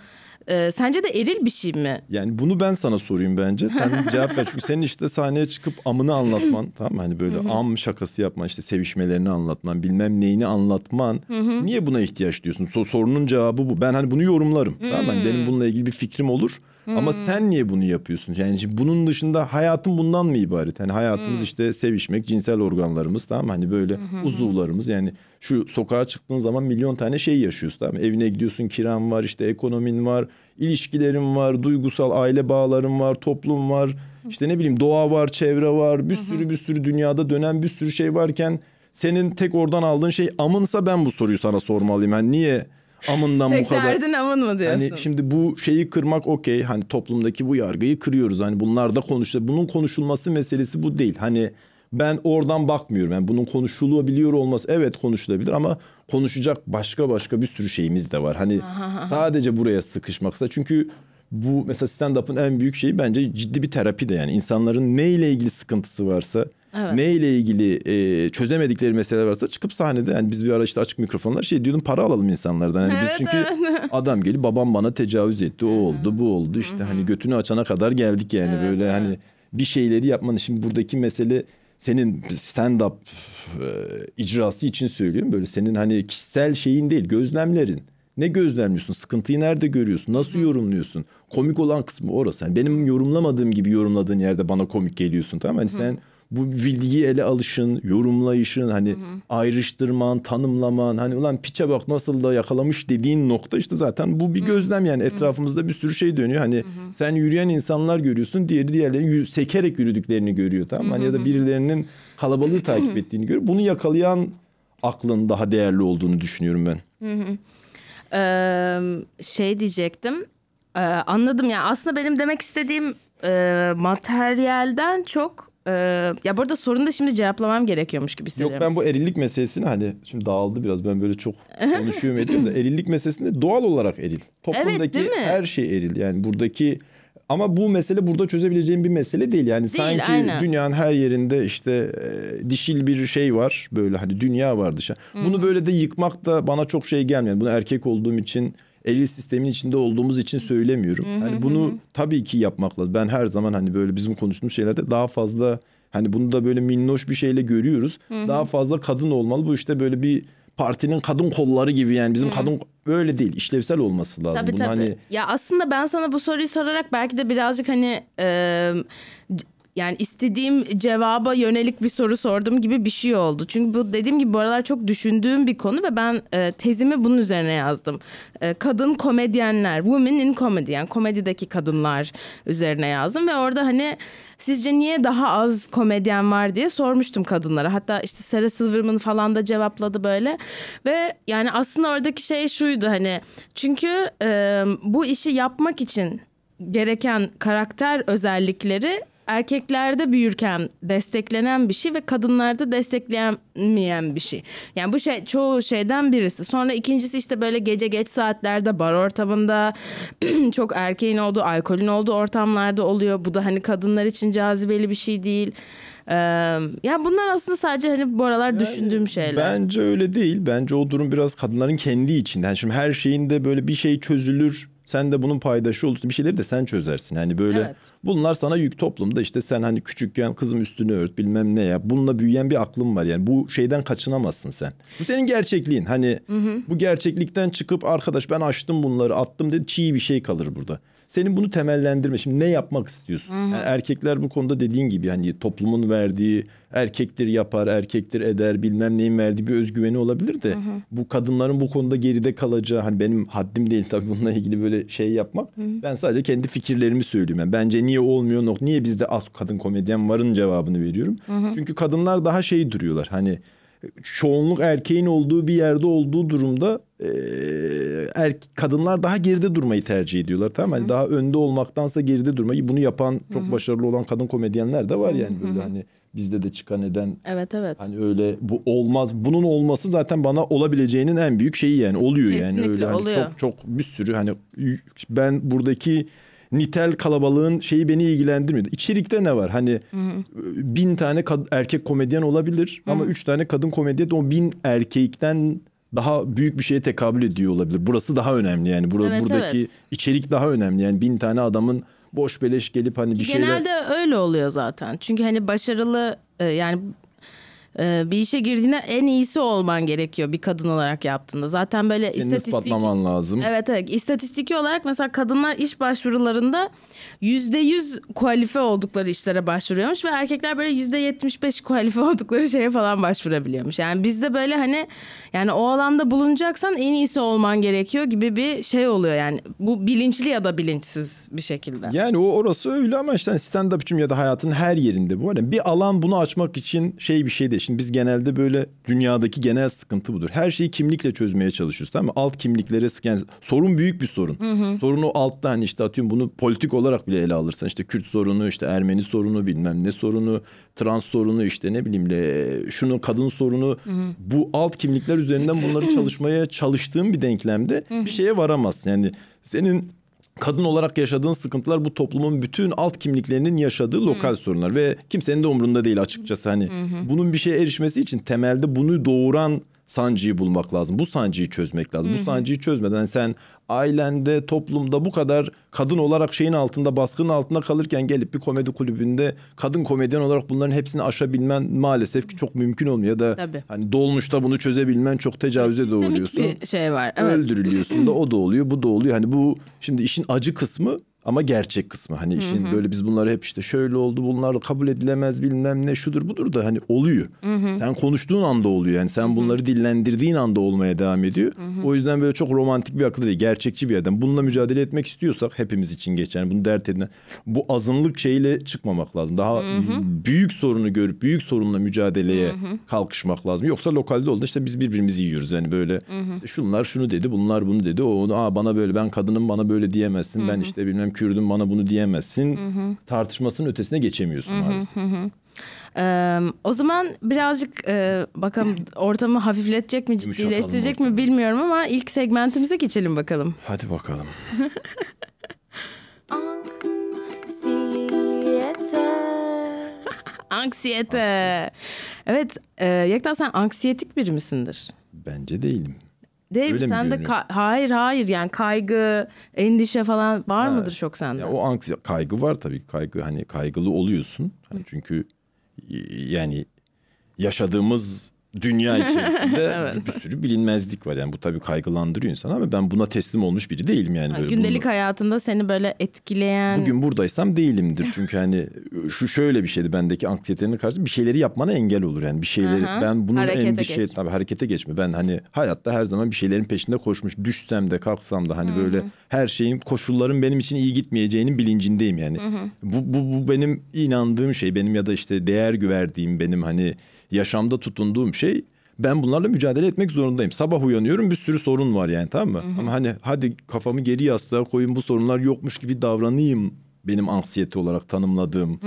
e, sence de eril bir şey mi? Yani bunu ben sana sorayım bence. Sen cevap ver. Çünkü senin işte sahneye çıkıp amını anlatman tamam mı? Hani böyle am şakası yapman işte sevişmelerini anlatman bilmem neyini anlatman. Niye buna ihtiyaç diyorsun? So- sorunun cevabı bu. Ben hani bunu yorumlarım. Tamam mı? Hani benim bununla ilgili bir fikrim olur. Ama sen niye bunu yapıyorsun? Yani şimdi bunun dışında hayatın bundan mı ibaret? Hani hayatımız işte sevişmek, cinsel organlarımız tamam mı? Hani böyle uzuvlarımız yani şu sokağa çıktığın zaman milyon tane şey yaşıyorsun tamam mı? Evine gidiyorsun kiran var işte ekonomin var, ilişkilerin var, duygusal aile bağların var, toplum var. işte ne bileyim doğa var, çevre var. Bir sürü bir sürü dünyada dönen bir sürü şey varken senin tek oradan aldığın şey amınsa ben bu soruyu sana sormalıyım. Yani niye amından bu kadar? derdin amın mı diyorsun? Hani şimdi bu şeyi kırmak okey. Hani toplumdaki bu yargıyı kırıyoruz. Hani bunlar da konuşuluyor. Bunun konuşulması meselesi bu değil. Hani ben oradan bakmıyorum. Yani bunun konuşulabiliyor olması evet konuşulabilir ama konuşacak başka başka bir sürü şeyimiz de var. Hani sadece buraya sıkışmaksa çünkü bu mesela stand-up'ın en büyük şeyi bence ciddi bir terapi de yani insanların neyle ilgili sıkıntısı varsa Evet. neyle ilgili e, çözemedikleri meseleler varsa çıkıp sahnede yani biz bir ara işte açık mikrofonlar şey diyordum para alalım insanlardan. Yani biz Evet, çünkü adam gelip babam bana tecavüz etti o oldu bu oldu işte hani götünü açana kadar geldik yani Evet, böyle hani bir şeyleri yapmanın şimdi buradaki mesele senin stand up e, icrası için söylüyorum böyle senin hani kişisel şeyin değil gözlemlerin. Ne gözlemliyorsun? Sıkıntıyı nerede görüyorsun? Nasıl yorumluyorsun? Komik olan kısmı orası. Yani benim yorumlamadığım gibi yorumladığın yerde bana komik geliyorsun tamam mı? Hani sen bu bilgiyi ele alışın, yorumlayışın, hani ayrıştırman, tanımlaman, hani ulan piçe bak nasıl da yakalamış dediğin nokta işte zaten bu bir gözlem yani etrafımızda bir sürü şey dönüyor. Hani sen yürüyen insanlar görüyorsun, diğeri diğerlerinin yürü- sekerek yürüdüklerini görüyor tamam mı? Hani ya da birilerinin kalabalığı takip ettiğini görüyor. Bunu yakalayan aklın daha değerli olduğunu düşünüyorum ben. Ee, şey diyecektim. Ee, anladım ya. Aslında benim demek istediğim e, materyalden çok e, ya burada sorunu da şimdi cevaplamam gerekiyormuş gibi Yok hissediyorum. ben bu erillik meselesini hani şimdi dağıldı biraz ben böyle çok konuşuyorum ediyorum da erillik meselesinde doğal olarak eril. Toplumdaki değil mi? her şey eril yani buradaki ama bu mesele burada çözebileceğim bir mesele değil. Yani sanki aynen. dünyanın her yerinde işte e, dişil bir şey var böyle hani dünya var dışa. Bunu böyle de yıkmak da bana çok şey gelmiyor. Bunu erkek olduğum için eril sistemin içinde olduğumuz için söylemiyorum. Hani bunu tabii ki yapmak lazım. Ben her zaman hani böyle bizim konuştuğumuz şeylerde daha fazla hani bunu da böyle minnoş bir şeyle görüyoruz. Daha fazla kadın olmalı. Bu işte böyle bir partinin kadın kolları gibi yani bizim kadın böyle değil. işlevsel olması lazım. Tabii Bunu tabii. hani Ya aslında ben sana bu soruyu sorarak belki de birazcık hani e, yani istediğim cevaba yönelik bir soru sordum gibi bir şey oldu. Çünkü bu dediğim gibi bu aralar çok düşündüğüm bir konu ve ben e, tezimi bunun üzerine yazdım. E, kadın komedyenler, women in comedy yani komedideki kadınlar üzerine yazdım ve orada hani sizce niye daha az komedyen var diye sormuştum kadınlara. Hatta işte Sarah Silverman falan da cevapladı böyle. Ve yani aslında oradaki şey şuydu hani çünkü e, bu işi yapmak için gereken karakter özellikleri erkeklerde büyürken desteklenen bir şey ve kadınlarda desteklenmeyen bir şey. Yani bu şey çoğu şeyden birisi. Sonra ikincisi işte böyle gece geç saatlerde bar ortamında çok erkeğin olduğu, alkolün olduğu ortamlarda oluyor. Bu da hani kadınlar için cazibeli bir şey değil. Ee, yani bunlar aslında sadece hani bu aralar düşündüğüm şeyler. Bence öyle değil. Bence o durum biraz kadınların kendi içinde. Yani şimdi her şeyinde böyle bir şey çözülür. Sen de bunun paydaşı olursun. Bir şeyleri de sen çözersin. Hani böyle Evet. bunlar sana yük toplumda işte sen hani küçükken kızım üstünü ört bilmem ne yap. Bununla büyüyen bir aklın var yani. Bu şeyden kaçınamazsın sen. Bu senin gerçekliğin. Hani bu gerçeklikten çıkıp arkadaş ben açtım bunları attım dedi çiğ bir şey kalır burada. Senin bunu temellendirme. Şimdi ne yapmak istiyorsun? Yani erkekler bu konuda dediğin gibi hani toplumun verdiği erkektir yapar, erkektir eder bilmem neyin verdiği bir özgüveni olabilir de bu kadınların bu konuda geride kalacağı hani benim haddim değil tabii bununla ilgili böyle şey yapmak. Ben sadece kendi fikirlerimi söylüyorum. Yani bence niye olmuyor nok niye bizde az kadın komedyen varın cevabını veriyorum. Çünkü kadınlar daha şey duruyorlar. Hani çoğunluk erkeğin olduğu bir yerde olduğu durumda e, er, kadınlar daha geride durmayı tercih ediyorlar tamam mı? Hani daha önde olmaktansa geride durmayı bunu yapan çok başarılı olan kadın komedyenler de var yani böyle hani bizde de çıkan eden Evet evet. hani öyle bu olmaz bunun olması zaten bana olabileceğinin en büyük şeyi yani oluyor yani Kesinlikle öyle hani oluyor. çok çok bir sürü hani ben buradaki nitel kalabalığın şeyi beni ilgilendirmiyor. İçerikte ne var? Hani bin tane kad- erkek komedyen olabilir ama üç tane kadın komedyen o bin erkekten daha büyük bir şeye tekabül ediyor olabilir. Burası daha önemli yani. Bura, Evet, buradaki evet. içerik daha önemli. Yani bin tane adamın boş beleş gelip hani bir şeyler... Genelde öyle oluyor zaten. Çünkü hani başarılı e, yani e, bir işe girdiğinde en iyisi olman gerekiyor bir kadın olarak yaptığında. Zaten böyle Kendini istatistik lazım. Evet evet istatistiki olarak mesela kadınlar iş başvurularında yüzde yüz kualife oldukları işlere başvuruyormuş ve erkekler böyle yüzde yetmiş beş kualife oldukları şeye falan başvurabiliyormuş. Yani bizde böyle hani yani o alanda bulunacaksan en iyisi olman gerekiyor gibi bir şey oluyor yani bu bilinçli ya da bilinçsiz bir şekilde. Yani o orası öyle ama işte hani stand-up'cım ya da hayatın her yerinde bu. Hani bir alan bunu açmak için şey bir şey değil. Şimdi biz genelde böyle dünyadaki genel sıkıntı budur. Her şeyi kimlikle çözmeye çalışıyoruz tamam mı? Alt kimliklere yani sorun büyük bir sorun. Sorunu altta hani işte atıyorum bunu politik olarak bile ele alırsan işte Kürt sorunu, işte Ermeni sorunu, bilmem ne sorunu, trans sorunu işte ne bileyim de şunu kadın sorunu bu alt kimlikler üzerinden bunları çalışmaya çalıştığın bir denklemde bir şeye varamazsın. Yani senin kadın olarak yaşadığın sıkıntılar bu toplumun bütün alt kimliklerinin yaşadığı lokal sorunlar ve kimsenin de umrunda değil açıkçası. Hani bunun bir şeye erişmesi için temelde bunu doğuran sancıyı bulmak lazım. Bu sancıyı çözmek lazım. Bu sancıyı çözmeden sen ailende, toplumda bu kadar kadın olarak şeyin altında, baskının altında kalırken gelip bir komedi kulübünde kadın komedyen olarak bunların hepsini aşabilmen maalesef ki çok mümkün olmuyor. Ya da Tabii. hani dolmuşta bunu çözebilmen çok tecavüze Sistemik doğruyorsun bir şey var. Evet. öldürülüyorsun da o da oluyor bu da oluyor. Hani bu şimdi işin acı kısmı ama gerçek kısmı. Hani işin böyle biz bunları hep işte şöyle oldu bunlar kabul edilemez bilmem ne şudur budur da hani oluyor. Sen konuştuğun anda oluyor. Yani sen bunları dillendirdiğin anda olmaya devam ediyor. O yüzden böyle çok romantik bir akıl değil. Gerçekçi bir yerden. Bununla mücadele etmek istiyorsak hepimiz için geçer. Bunu dert edin. Bu azınlık şeyle çıkmamak lazım. Daha büyük sorunu görüp büyük sorunla mücadeleye kalkışmak lazım. Yoksa lokalde oldu işte biz birbirimizi yiyoruz. Yani böyle işte şunlar şunu dedi bunlar bunu dedi. O onu Aa, bana böyle ben kadınım bana böyle diyemezsin. Ben işte bilmem Kürdüm bana bunu diyemezsin. Tartışmasının ötesine geçemiyorsun maalesef. Ee, o zaman birazcık e, bakalım ortamı hafifletecek mi, ciddileştirecek mi bilmiyorum ama ilk segmentimize geçelim bakalım. Hadi bakalım. Anksiyete. Evet, e, Yekta sen anksiyetik biri misindir? Bence değilim. Değil? Öyle Sen de hayır hayır yani kaygı, endişe falan var mıdır çok sende? Ya o anksi kaygı var tabii kaygı hani kaygılı oluyorsun. Hani çünkü yani yaşadığımız dünya içerisinde bir, bir sürü bilinmezlik var. Yani bu tabii kaygılandırıyor insanı ama ben buna teslim olmuş biri değilim yani. Böyle gündelik bunu- hayatında seni böyle etkileyen Bugün buradaysam değilimdir. Çünkü hani şu şöyle bir şeydi bendeki anksiyetenin karşı bir şeyleri yapmana engel olur. Yani bir şeyleri Aha. ben bunun Harekete endişe geç. tabii harekete geçme. Ben hani hayatta her zaman bir şeylerin peşinde koşmuş. Düşsem de kalksam da hani böyle her şeyin koşulların benim için iyi gitmeyeceğinin bilincindeyim yani. Bu, bu, bu benim inandığım şey benim ya da işte değer verdiğim benim hani yaşamda tutunduğum şey. Ben bunlarla mücadele etmek zorundayım. Sabah uyanıyorum bir sürü sorun var yani tamam mı? Ama hani hadi kafamı geri yastığa koyayım bu sorunlar yokmuş gibi davranayım benim anksiyete olarak tanımladığım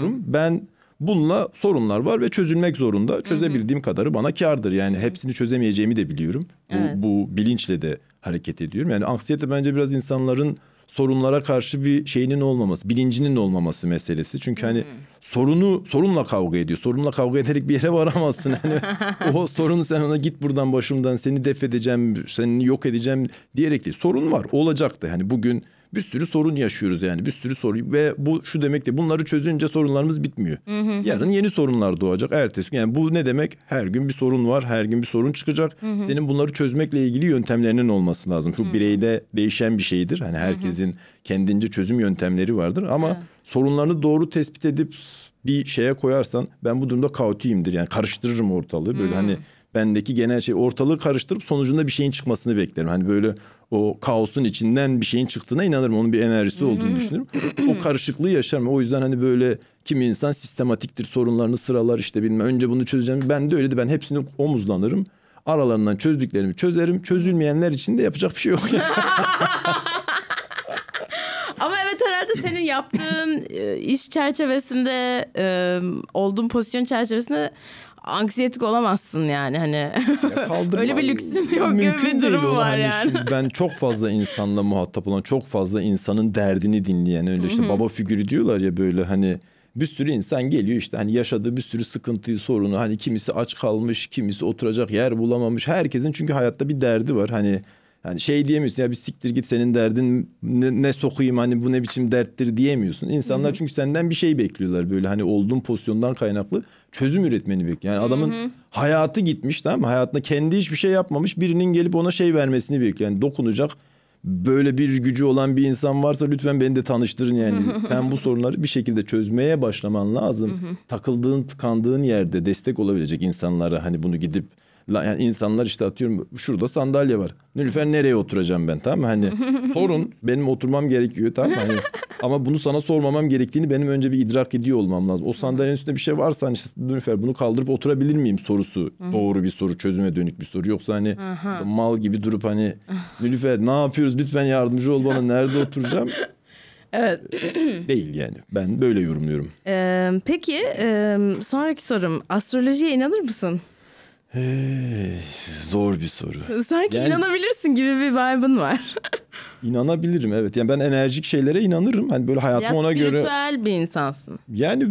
durum. Ben bununla sorunlar var ve çözülmek zorunda. Çözebildiğim kadarı bana kârdır. Yani hepsini çözemeyeceğimi de biliyorum. Bu, Evet. bu bilinçle de hareket ediyorum. Yani anksiyete bence biraz insanların sorunlara karşı bir şeyinin olmaması, bilincinin olmaması meselesi. Çünkü hani sorunu sorunla kavga ediyor. Sorunla kavga ederek bir yere varamazsın. Hani o sorunu sen ona git buradan başımdan seni def edeceğim, seni yok edeceğim diyerek değil. Sorun var, olacaktı. Hani bugün bir sürü sorun yaşıyoruz yani bir sürü sorun ve bu şu demek de bunları çözünce sorunlarımız bitmiyor. Yarın yeni sorunlar doğacak. Ertesi gün yani bu ne demek? Her gün bir sorun var, her gün bir sorun çıkacak. Senin bunları çözmekle ilgili yöntemlerinin olması lazım. Şu bireyde değişen bir şeydir. Hani herkesin kendince çözüm yöntemleri vardır ama sorunlarını doğru tespit edip bir şeye koyarsan ben bu durumda kaotiyimdir. Yani karıştırırım ortalığı. Böyle hani bendeki genel şey ortalığı karıştırıp sonucunda bir şeyin çıkmasını beklerim. Hani böyle o kaosun içinden bir şeyin çıktığına inanırım. Onun bir enerjisi olduğunu düşünürüm. o karışıklığı yaşarım. O yüzden hani böyle kimi insan sistematiktir sorunlarını sıralar işte bilmem önce bunu çözeceğim. Ben de öyle de ben hepsini omuzlanırım. Aralarından çözdüklerimi çözerim. Çözülmeyenler için de yapacak bir şey yok. Ama evet herhalde senin yaptığın e, iş çerçevesinde e, olduğun pozisyon çerçevesinde anksiyetik olamazsın yani hani. Kaldırma- Öyle bir lüksün yok gibi bir durum var Hani yani. ben çok fazla insanla muhatap olan, çok fazla insanın derdini dinleyen öyle işte baba figürü diyorlar ya böyle hani bir sürü insan geliyor işte hani yaşadığı bir sürü sıkıntıyı, sorunu hani kimisi aç kalmış, kimisi oturacak yer bulamamış. Herkesin çünkü hayatta bir derdi var. Hani yani şey diyemiyorsun ya bir siktir git senin derdin ne, ne sokayım hani bu ne biçim derttir diyemiyorsun. İnsanlar çünkü senden bir şey bekliyorlar böyle hani olduğun pozisyondan kaynaklı çözüm üretmeni bekliyor. Yani adamın hayatı gitmiş tamam mı? Hayatında kendi hiçbir şey yapmamış birinin gelip ona şey vermesini bekliyor. Yani dokunacak böyle bir gücü olan bir insan varsa lütfen beni de tanıştırın yani. Sen bu sorunları bir şekilde çözmeye başlaman lazım. Takıldığın, tıkandığın yerde destek olabilecek insanlara hani bunu gidip yani insanlar işte atıyorum şurada sandalye var. Nilüfer nereye oturacağım ben tamam mı? Hani sorun benim oturmam gerekiyor tamam mı? Hani, ama bunu sana sormamam gerektiğini benim önce bir idrak ediyor olmam lazım. O sandalyenin üstünde bir şey varsa hani işte Nilüfer bunu kaldırıp oturabilir miyim sorusu doğru bir soru çözüme dönük bir soru. Yoksa hani mal gibi durup hani Nilüfer ne yapıyoruz lütfen yardımcı ol bana nerede oturacağım Evet. değil yani. Ben böyle yorumluyorum. Ee, peki e, sonraki sorum astrolojiye inanır mısın? Hey, zor bir soru. Sanki Yani- inanabilirsin gibi bir vibe'ın var. İnanabilirim evet. Yani ben enerjik şeylere inanırım. Hani böyle hayatım Biraz ona göre spiritüel bir insansın. yani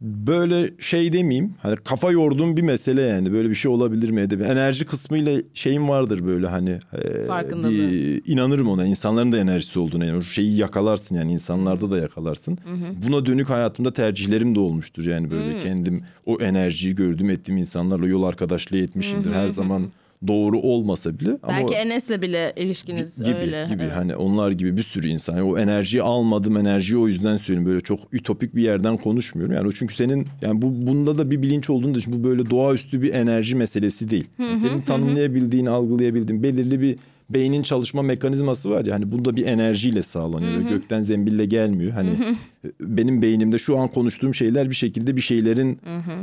böyle şey demeyeyim. Hani kafa yorduğum bir mesele yani. Böyle bir şey olabilir mi edebilir. Enerji kısmıyla şeyim vardır böyle hani. e, bir- inanırım ona. İnsanların da enerjisi olduğuna. Yani şeyi yakalarsın yani insanlarda da yakalarsın. Buna dönük hayatımda tercihlerim de olmuştur yani böyle kendim o enerjiyi gördüm ettiğim insanlarla yol arkadaşlığı etmişimdir. Her zaman doğru olmasa bile. ama Belki Enes'le bile ilişkiniz gibi öyle. gibi Evet. hani onlar gibi bir sürü insan Yani o enerjiyi almadım enerjiyi o yüzden söylüyorum böyle çok ütopik bir yerden konuşmuyorum yani o çünkü senin yani bu bunda da bir bilinç olduğunu düşün bu böyle doğaüstü bir enerji meselesi değil Yani senin tanımlayabildiğin algılayabildiğin belirli bir beynin çalışma mekanizması var ya hani bunda bir enerjiyle sağlanıyor Böyle gökten zembille gelmiyor hani benim beynimde şu an konuştuğum şeyler bir şekilde bir şeylerin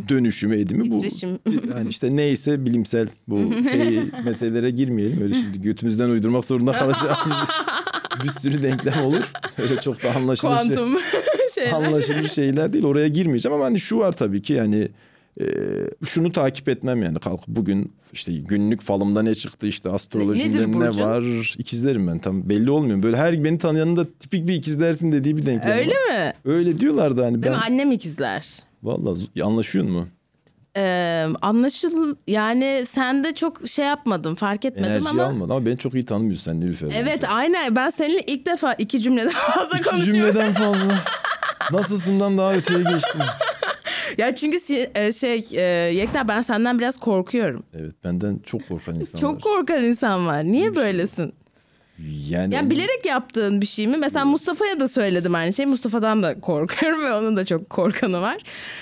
dönüşümü edimi bu Titreşim. yani işte neyse bilimsel bu şey meselelere girmeyelim. Öyle şimdi götümüzden uydurmak zorunda kalacağımız bir sürü denklem olur. Öyle çok da anlaşılır, şey, Kuantum şeyler. anlaşılır şeyler değil. Oraya girmeyeceğim ama hani şu var tabii ki yani e, şunu takip etmem yani kalkıp bugün işte günlük falımda ne çıktı işte astrolojimde ne burcun? var ikizlerim ben tam belli olmuyor. Böyle her beni tanıyanın da tipik bir ikizlersin dediği bir denklem Öyle var. mi? Öyle diyorlardı hani Değil ben mi? Annem ikizler. vallahi z- anlaşıyor mu? Ee, anlaşıl yani sende çok şey yapmadım fark etmedim Enerjiyi ama. almadı ama beni çok iyi tanımıyorsun sen Nilüfer. Evet aynen ben seninle ilk defa iki cümleden fazla İki konuşuyorum. cümleden fazla. Nasılsından daha öteye geçtim. Ya çünkü e, şey e, Yekta ben senden biraz korkuyorum. Evet benden çok korkan insan Çok var. korkan insan var. Niye böylesin? Yani, Yani bilerek yaptığın bir şey mi? Mesela Mustafa'ya da söyledim aynı şey. Mustafa'dan da korkuyorum ve onun da çok korkanı var.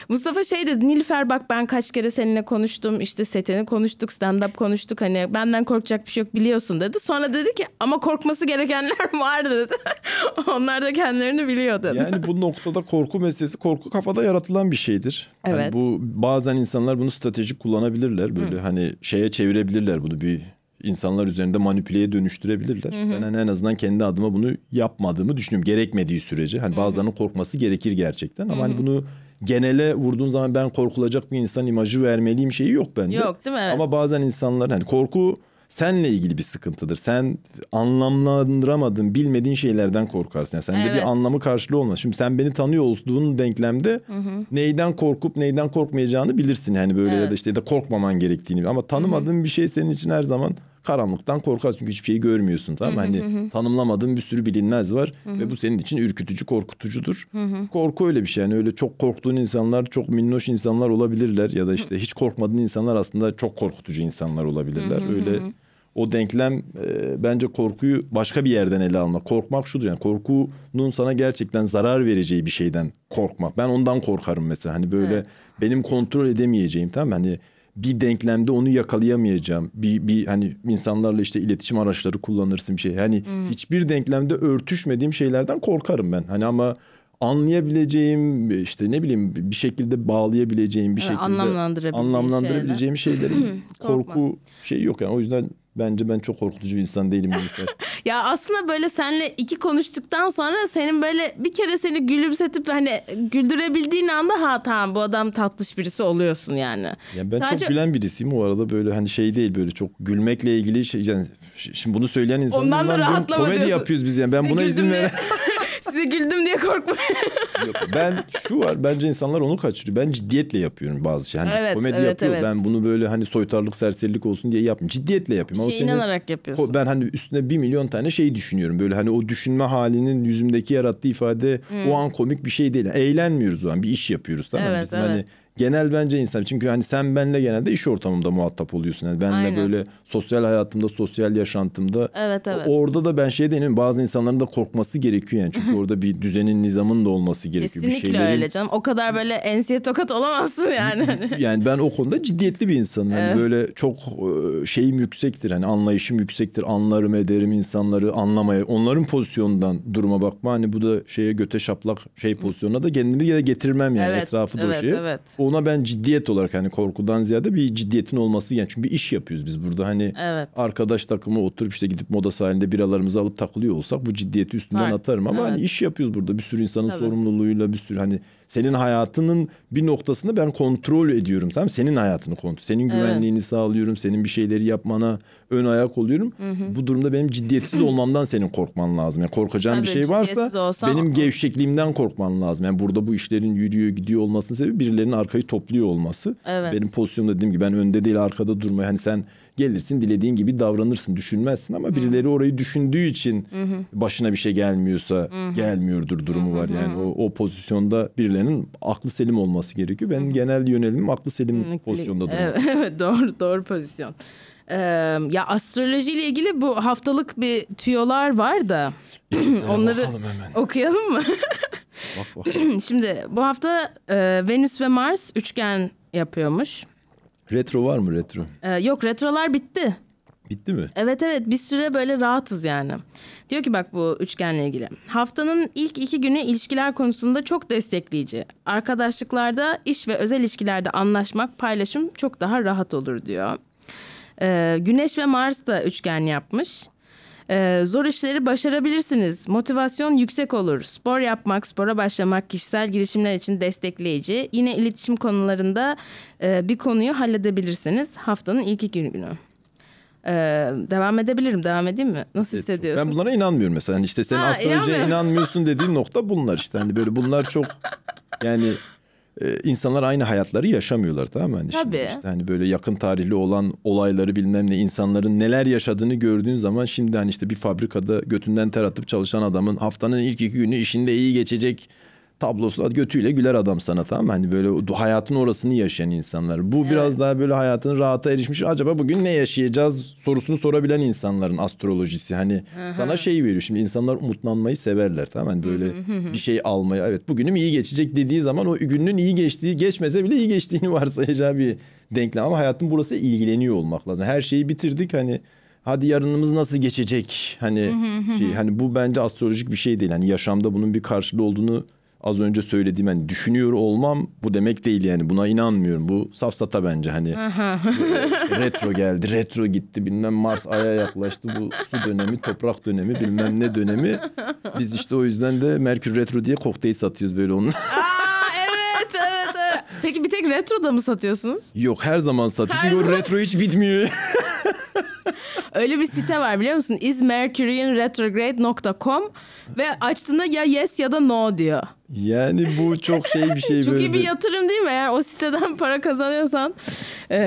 Mustafa şey dedi Nilüfer bak ben kaç kere seninle konuştum. işte setini konuştuk, stand-up konuştuk. Hani benden korkacak bir şey yok biliyorsun dedi. Sonra dedi ki ama korkması gerekenler var dedi. Onlar da kendilerini biliyor dedi. yani bu noktada korku meselesi korku kafada yaratılan bir şeydir. Yani Evet. bu bazen insanlar bunu stratejik kullanabilirler. Böyle hani şeye çevirebilirler bunu bir insanlar üzerinde manipüleye dönüştürebilirler. Ben hani en azından kendi adıma bunu yapmadığımı düşünüyorum. Gerekmediği sürece. Hani bazılarının korkması gerekir gerçekten ama hani bunu genele vurduğun zaman ben korkulacak bir insan imajı vermeliyim şeyi yok bende. Yok, değil mi? Evet. Ama bazen insanlar hani korku senle ilgili bir sıkıntıdır. Sen anlamlandıramadığın, bilmediğin şeylerden korkarsın. Yani sende Evet. bir anlamı karşılığı olmaz. Şimdi sen beni tanıyor olduğun denklemde neyden korkup neyden korkmayacağını bilirsin. Yani böyle ya da Evet. işte ya da korkmaman gerektiğini. Ama tanımadığın bir şey senin için her zaman karanlıktan korkarsın. Çünkü hiçbir şeyi görmüyorsun tamam? Hani tanımlamadığın bir sürü bilinmez var ve bu senin için ürkütücü, korkutucudur. Korku öyle bir şey. Yani öyle çok korktuğun insanlar çok minnoş insanlar olabilirler ya da işte hiç korkmadığın insanlar aslında çok korkutucu insanlar olabilirler. Öyle o denklem e, bence korkuyu başka bir yerden ele almak. Korkmak şudur yani korkunun sana gerçekten zarar vereceği bir şeyden korkmak. Ben ondan korkarım mesela. Hani böyle Evet. benim kontrol edemeyeceğim tamam mı? Hani bir denklemde onu yakalayamayacağım. Bir, bir hani insanlarla işte iletişim araçları kullanırsın bir şey. Hani hiçbir denklemde örtüşmediğim şeylerden korkarım ben. Hani ama anlayabileceğim işte ne bileyim bir şekilde bağlayabileceğim bir Evet, şekilde anlamlandırabileceğin anlamlandırabileceğim şeylerin Korkma. korku şeyi yok yani. O yüzden bence ben çok korkutucu bir insan değilim. Nilüfer. Ya aslında böyle senle iki konuştuktan sonra senin böyle bir kere seni gülümsetip hani güldürebildiğin anda ha tamam bu adam tatlış birisi oluyorsun yani. Yani ben Sadece- çok gülen birisiyim o arada böyle hani şey değil böyle çok gülmekle ilgili şey yani şimdi bunu söyleyen insanlar Ondan da "Lan diyorum, rahatlama komedi diyorsun." yapıyoruz biz yani ben Size buna izin güldüm ver. size güldüm diye korkmayın. Yok, ben şu var bence insanlar onu kaçırıyor. Ben ciddiyetle yapıyorum bazı şey. Hani Evet, komedi evet, yapıyor. evet. Ben bunu böyle hani soytarlık serserilik olsun diye yapmıyorum. Ciddiyetle yapıyorum. Şey inanarak yapıyorsun. ben hani üstüne bir milyon tane şey düşünüyorum. Böyle hani o düşünme halinin yüzümdeki yarattığı ifade o an komik bir şey değil. Eğlenmiyoruz o an. Bir iş yapıyoruz tamam? Evet, Bizim evet. hani genel bence insan. Çünkü hani sen benle genelde iş ortamımda muhatap oluyorsun. Yani benle Aynen. böyle sosyal hayatımda, sosyal yaşantımda. Evet, evet. Orada da ben şey değilim. Bazı insanların da korkması gerekiyor yani. Çünkü orada bir düzenin, nizamın da olması gerekiyor. bir Kesinlikle şeylerin- öyle canım. O kadar böyle ensiye tokat olamazsın yani. yani ben o konuda ciddiyetli bir insanım. Yani Evet. böyle çok e, şeyim yüksektir. Hani anlayışım yüksektir. Anlarım ederim insanları anlamaya. Onların pozisyonundan duruma bakma. Hani bu da şeye göte şaplak şey pozisyonuna da kendimi getirmem yani Evet, etrafı da evet, evet. Ona ben ciddiyet olarak hani korkudan ziyade bir ciddiyetin olması yani. Çünkü bir iş yapıyoruz biz burada. Hani Evet. arkadaş takımı oturup işte gidip moda sahilinde biralarımızı alıp takılıyor olsak bu ciddiyeti üstünden Var. atarım. Ama Evet. hani iş yapıyoruz burada. Bir sürü insanın Tabii. sorumluluğuyla bir sürü hani senin hayatının bir noktasını ben kontrol ediyorum tamam? Senin hayatını kontrol. Senin güvenliğini sağlıyorum. Senin bir şeyleri yapmana ön ayak oluyorum. Bu durumda benim ciddiyetsiz olmamdan senin korkman lazım. Yani korkacağın bir Tabii, şey varsa olsam- benim gevşekliğimden korkman lazım. Yani burada bu işlerin yürüyor gidiyor olmasının sebebi birilerinin arkayı topluyor olması. Evet. Benim pozisyonda dediğim gibi ben önde değil arkada durmaya hani sen gelirsin dilediğin gibi davranırsın düşünmezsin ama birileri orayı düşündüğü için başına bir şey gelmiyorsa gelmiyordur durumu var yani o, o pozisyonda birilerinin aklı selim olması gerekiyor. Benim genel yönelimim aklı selim pozisyonda durmak. Evet, doğru doğru pozisyon. Ee, ya astrolojiyle ilgili bu haftalık bir tüyolar var da onları okuyalım mı? Bak bak. Şimdi bu hafta e, Venüs ve Mars üçgen yapıyormuş. Retro var mı retro? Ee, yok retrolar bitti. Bitti mi? Evet evet bir süre böyle rahatız yani. Diyor ki bak bu üçgenle ilgili. Haftanın ilk iki günü ilişkiler konusunda çok destekleyici. Arkadaşlıklarda, iş ve özel ilişkilerde anlaşmak, paylaşım çok daha rahat olur diyor. Ee, Güneş ve Mars da üçgen yapmış. Ee, zor işleri başarabilirsiniz. Motivasyon yüksek olur. Spor yapmak, spora başlamak kişisel girişimler için destekleyici. Yine iletişim konularında e, bir konuyu halledebilirsiniz haftanın ilk iki günü. Ee, devam edebilirim. Devam edeyim mi? Nasıl Evet, hissediyorsun? Ben bunlara inanmıyorum mesela. Hani işte sen Ha, astrolojiye inanmıyorsun dediğin nokta bunlar işte. Hani böyle bunlar çok yani e, insanlar aynı hayatları yaşamıyorlar tamam mı? Hani şimdi Tabii. işte hani böyle yakın tarihli olan olayları bilmem ne insanların neler yaşadığını gördüğün zaman şimdi hani işte bir fabrikada götünden ter atıp çalışan adamın haftanın ilk iki günü işinde iyi geçecek tablosu götüyle güler adam sana tamam mı? Hani böyle hayatın orasını yaşayan insanlar. Bu biraz daha böyle hayatın rahata erişmiş. Acaba bugün ne yaşayacağız sorusunu sorabilen insanların astrolojisi. Hani sana şey veriyor. Şimdi insanlar umutlanmayı severler tamam? Hani böyle bir şey almayı. Evet bugünüm iyi geçecek dediği zaman o günün iyi geçtiği geçmese bile iyi geçtiğini varsayacağı bir denklem. Ama hayatın burası ilgileniyor olmak lazım. Her şeyi bitirdik hani hadi yarınımız nasıl geçecek hani şey hani bu bence astrolojik bir şey değil. Hani yaşamda bunun bir karşılığı olduğunu az önce söylediğim hani düşünüyor olmam bu demek değil yani buna inanmıyorum. Bu safsata bence hani işte retro geldi, retro gitti bilmem Mars aya yaklaştı bu su dönemi, toprak dönemi bilmem ne dönemi. Biz işte o yüzden de Merkür retro diye kokteyl satıyoruz böyle onun. Peki bir tek retroda mı satıyorsunuz? Yok her zaman satıyor Her çünkü o zaman. retro hiç bitmiyor. Öyle bir site var biliyor musun? ismercurianretrograde.com ve açtığında ya yes ya da no diyor. yani bu çok şey bir şey Çok böyle. iyi bir yatırım değil mi? Eğer o siteden para kazanıyorsan. Ee,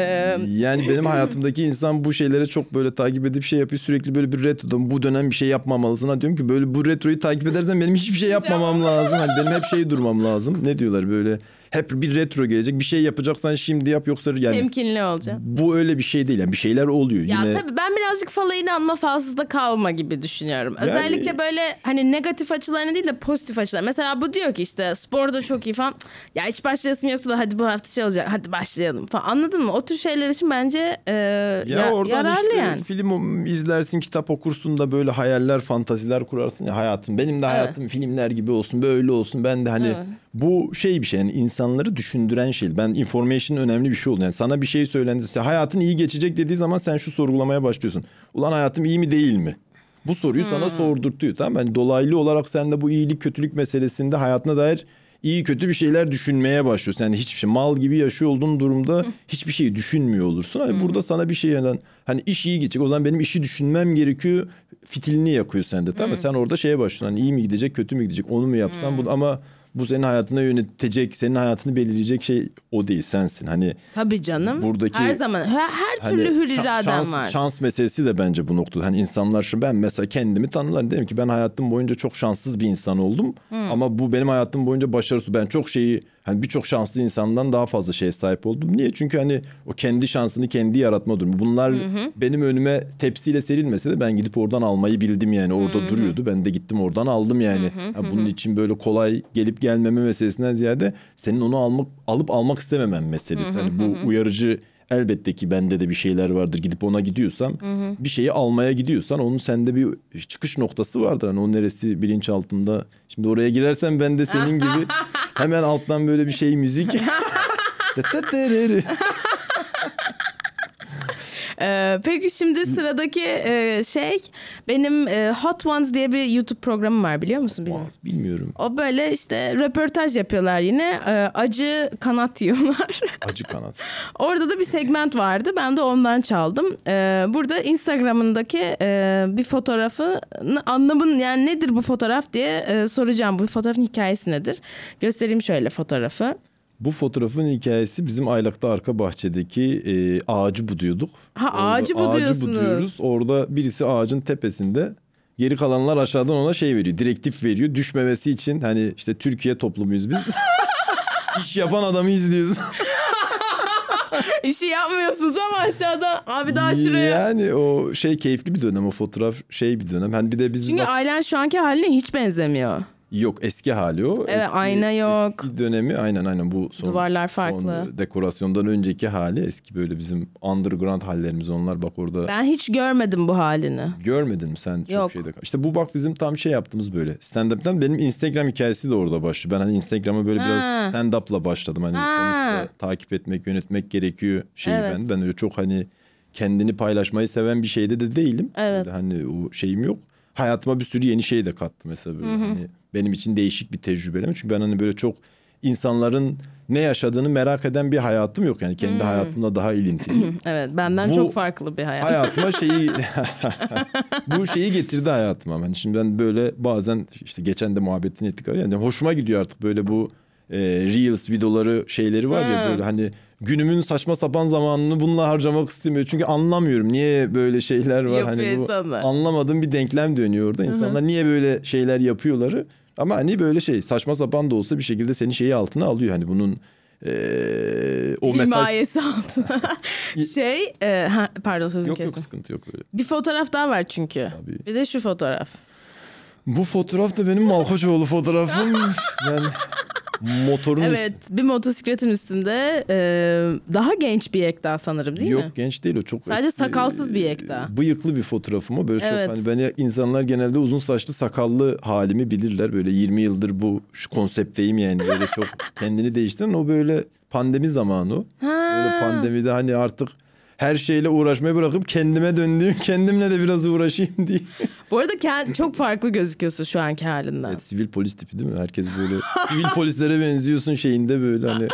Yani benim hayatımdaki insan bu şeylere çok böyle takip edip şey yapıyor. Sürekli böyle bir retrodan bu dönem bir şey yapmamalısın. Ha diyorum ki böyle bu retroyu takip edersen benim hiçbir şey yapmamam lazım. Hani benim hep şey durmam lazım. Ne diyorlar böyle hep bir retro gelecek. Bir şey yapacaksan şimdi yap yoksa yani temkinli olacağım. bu öyle bir şey değil. Yani bir şeyler oluyor. Ya Yine tabii ben birazcık fala inanma falsızda kalma gibi düşünüyorum. Özellikle böyle hani negatif açılarını değil de pozitif açılar. Mesela bu diyor ki işte sporda çok iyi falan. Ya hiç başlayasım yoksa da hadi bu hafta şey olacak hadi başlayalım falan. Anladın mı? O tür şeyler için bence e, ya, ya- oradan yararlı işte yani. film izlersin, kitap okursun da böyle hayaller, fantaziler kurarsın ya hayatım. Benim de hayatım filmler gibi olsun, böyle olsun. Ben de hani bu şey bir şey yani insanları düşündüren şey. Ben information önemli bir şey oldu. Yani sana bir şey söylendi. hayatın iyi geçecek dediği zaman sen şu sorgulamaya başlıyorsun. Ulan hayatım iyi mi değil mi? Bu soruyu sana sordurtuyor tamam? Yani dolaylı olarak sen de bu iyilik kötülük meselesinde hayatına dair iyi kötü bir şeyler düşünmeye başlıyorsun. Yani hiçbir şey mal gibi yaşıyor olduğun durumda hiçbir şeyi düşünmüyor olursun. Hani burada sana bir şey yani hani iş iyi gidecek o zaman benim işi düşünmem gerekiyor fitilini yakıyor sende tamam mı? Sen orada şeye başlıyorsun hani iyi mi gidecek kötü mü gidecek onu mu yapsam bunu ama bu senin hayatına yönetecek, senin hayatını belirleyecek şey o değil sensin. Hani Tabii canım. Buradaki- her zaman her, her Hani türlü hür şa- iraden var. Şans meselesi de bence bu noktada. Hani insanlar şu ben mesela kendimi tanımlarım. Derim ki ben hayatım boyunca çok şanssız bir insan oldum. Ama bu benim hayatım boyunca başarısız. Ben çok şeyi hani birçok şanslı insandan daha fazla şeye sahip oldum. Niye? Çünkü hani o kendi şansını kendi yaratma durumu. Bunlar benim önüme tepsiyle serilmese de ben gidip oradan almayı bildim yani. Orada duruyordu. Ben de gittim oradan aldım yani. Ha, bunun için böyle kolay gelip gelmeme meselesinden ziyade senin onu almak alıp almak istememen meselesi. Hani bu uyarıcı elbette ki bende de bir şeyler vardır. Gidip ona gidiyorsam bir şeyi almaya gidiyorsan onun sende bir çıkış noktası vardır. Hani o neresi bilinç altında. Şimdi oraya girersen ben de senin gibi hemen alttan böyle bir şey müzik. Ee, peki şimdi sıradaki e, şey benim e, Hot Ones diye bir YouTube programım var biliyor musun? Bilmiyorum. Bilmiyorum. O böyle işte röportaj yapıyorlar yine. Ee, acı kanat yiyorlar. Acı kanat. Orada da bir segment vardı. Ben de ondan çaldım. Ee, burada Instagram'ındaki e, bir fotoğrafı anlamın yani nedir bu fotoğraf diye e, soracağım. Bu fotoğrafın hikayesi nedir? Göstereyim şöyle fotoğrafı. Bu fotoğrafın hikayesi bizim Aylak'ta arka bahçedeki e, ağacı buduyorduk. Ha, Orada ağacı buduyorsunuz. buduyoruz. Orada birisi ağacın tepesinde. Geri kalanlar aşağıdan ona şey veriyor. Direktif veriyor. Düşmemesi için hani işte Türkiye toplumuyuz biz. İş yapan adamı izliyoruz. İşi yapmıyorsunuz ama aşağıda abi daha şuraya. Yani o şey keyifli bir dönem o fotoğraf şey bir dönem. Hani bir de biz Çünkü bak- ailen şu anki haline hiç benzemiyor. Yok eski hali o. Evet, Eski- ayna yok. Eski dönemi aynen aynen bu son, Duvarlar farklı. son dekorasyondan önceki hali eski böyle bizim underground hallerimiz onlar bak orada. Ben hiç görmedim bu halini. Görmedin mi sen çok Yok. şeyde? İşte bu bak bizim tam şey yaptığımız böyle. Stand-up'tan benim Instagram hikayesi de orada başlıyor. Ben hani Instagram'a böyle Ha. biraz stand-up'la başladım. Hani Ha. sonuçta takip etmek, yönetmek gerekiyor şeyi Evet. ben. Ben öyle çok hani kendini paylaşmayı seven bir şeyde de değilim. Evet. Böyle hani o şeyim yok. Hayatıma bir sürü yeni şey de kattı mesela böyle. Hani benim için değişik bir tecrübe. Çünkü ben hani böyle çok insanların ne yaşadığını merak eden bir hayatım yok. Yani kendi hayatımla daha ilintili. Evet benden Bu çok farklı bir hayat. hayatıma şeyi bu şeyi getirdi hayatıma. Yani şimdi ben böyle bazen işte geçen de muhabbetini ettik yani hoşuma gidiyor artık böyle bu e, reels videoları şeyleri var ya böyle hani günümün saçma sapan zamanını bununla harcamak istemiyor. Çünkü anlamıyorum niye böyle şeyler var hani bu insanlar. anlamadığım bir denklem dönüyor orada. İnsanlar niye böyle şeyler yapıyorları ama hani böyle şey saçma sapan da olsa bir şekilde seni şeyi altına alıyor. Hani bunun e, o mesaj Himayesi altına. şey, e, ha, pardon sözünü yok kestim. yok sıkıntı yok böyle. Bir fotoğraf daha var çünkü. Tabii. Bir de şu fotoğraf. Bu fotoğraf da benim Malkoçoğlu fotoğrafım. ben motorun Evet, bir motosikletin üstünde e, daha genç bir Yekta sanırım değil Yok mi? genç değil o çok Sadece sakalsız bir Yekta. Bıyıklı bir fotoğrafım o. Böyle Evet. çok hani beni insanlar genelde uzun saçlı sakallı halimi bilirler. Böyle 20 yıldır bu şu konseptteyim yani böyle çok kendini değiştiren o böyle pandemi zamanı o. Böyle pandemide hani artık her şeyle uğraşmayı bırakıp kendime döndüğüm, kendimle de biraz uğraşayım diye. Bu arada kend- çok farklı gözüküyorsun şu anki halinden. Evet, sivil polis tipi değil mi? Herkes böyle sivil polislere benziyorsun şeyinde böyle hani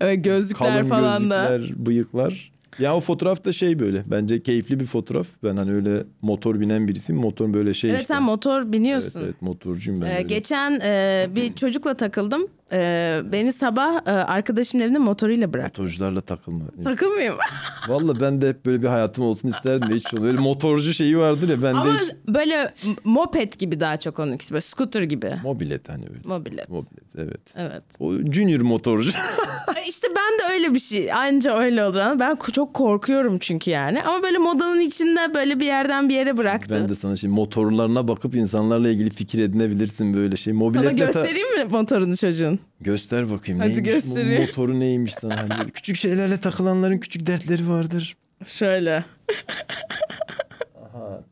Evet, gözlükler kalın falan da. gözlükler, bıyıklar. Ya o fotoğraf da şey böyle. Bence keyifli bir fotoğraf. Ben hani öyle motor binen birisiyim. Motor böyle şey Evet işte. sen motor Evet biniyorsun. evet motorcuyum ben. Ee, öyle. geçen e, bir çocukla takıldım. Ee, beni sabah e, arkadaşımın evinde motoruyla bırak. Motorcularla takılma. Takılmayayım. Valla ben de hep böyle bir hayatım olsun isterdim. Hiç böyle motorcu şeyi vardır ya. Ben Ama de hiç... böyle moped gibi daha çok onunkisi. Böyle scooter gibi. Mobilet hani öyle. Mobilet. Mobilet evet. Evet. O junior motorcu. İşte ben de öyle bir şey. Anca öyle olur ama ben çok korkuyorum çünkü yani. Ama böyle modanın içinde böyle bir yerden bir yere bıraktı. ben de sana şimdi motorlarına bakıp insanlarla ilgili fikir edinebilirsin böyle şey. Sana Mobiletle ta- göstereyim mi motorunu çocuğun? Göster bakayım Hadi neymiş göstereyim. motoru neymiş sana. Hani küçük şeylerle takılanların küçük dertleri vardır. Şöyle.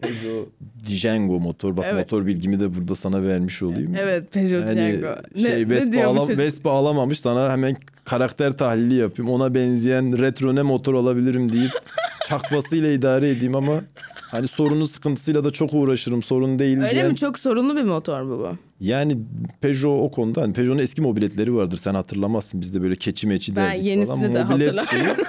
Peugeot Django motor. Bak Evet. motor bilgimi de burada sana vermiş olayım. Evet Peugeot Yani Django. Ne, şey ne Vespa, bu alam-? Vespa alamamış sana hemen karakter tahlili yapayım. Ona benzeyen retro ne motor alabilirim deyip çakmasıyla idare edeyim ama hani sorunu sıkıntısıyla da çok uğraşırım sorun değil Öyle diyen. mi? Çok sorunlu bir motor mu bu? Yani Peugeot o konuda hani Peugeot'un eski mobiletleri vardır sen hatırlamazsın bizde böyle keçi meçi Ben derdik yenisini falan. de Mobilet hatırlamıyorum.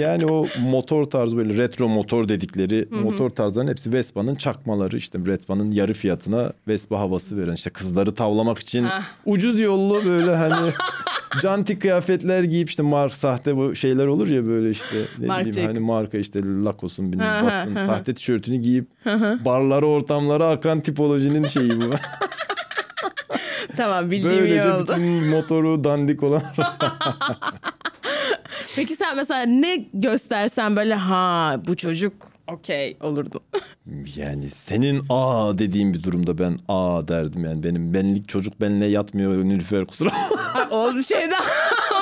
yani o motor tarzı böyle retro motor dedikleri motor tarzların hepsi Vespa'nın çakmaları işte Vespa'nın yarı fiyatına Vespa havası veren işte kızları tavlamak için Hah. ucuz yollu böyle hani canti kıyafetler giyip işte mark sahte bu şeyler olur ya böyle işte ne Marc bileyim hani marka işte Lacoste'un bilmem hı. sahte tişörtünü giyip barlara ortamlara akan tipolojinin şeyi bu. tamam bildiğim iyi Böylece oldu. bütün motoru dandik olan Peki sen mesela ne göstersen böyle ha bu çocuk okey olurdu. yani senin a dediğin bir durumda ben a derdim yani benim benlik çocuk benle yatmıyor Nilüfer kusura Oğlum şeyden anlamazsın.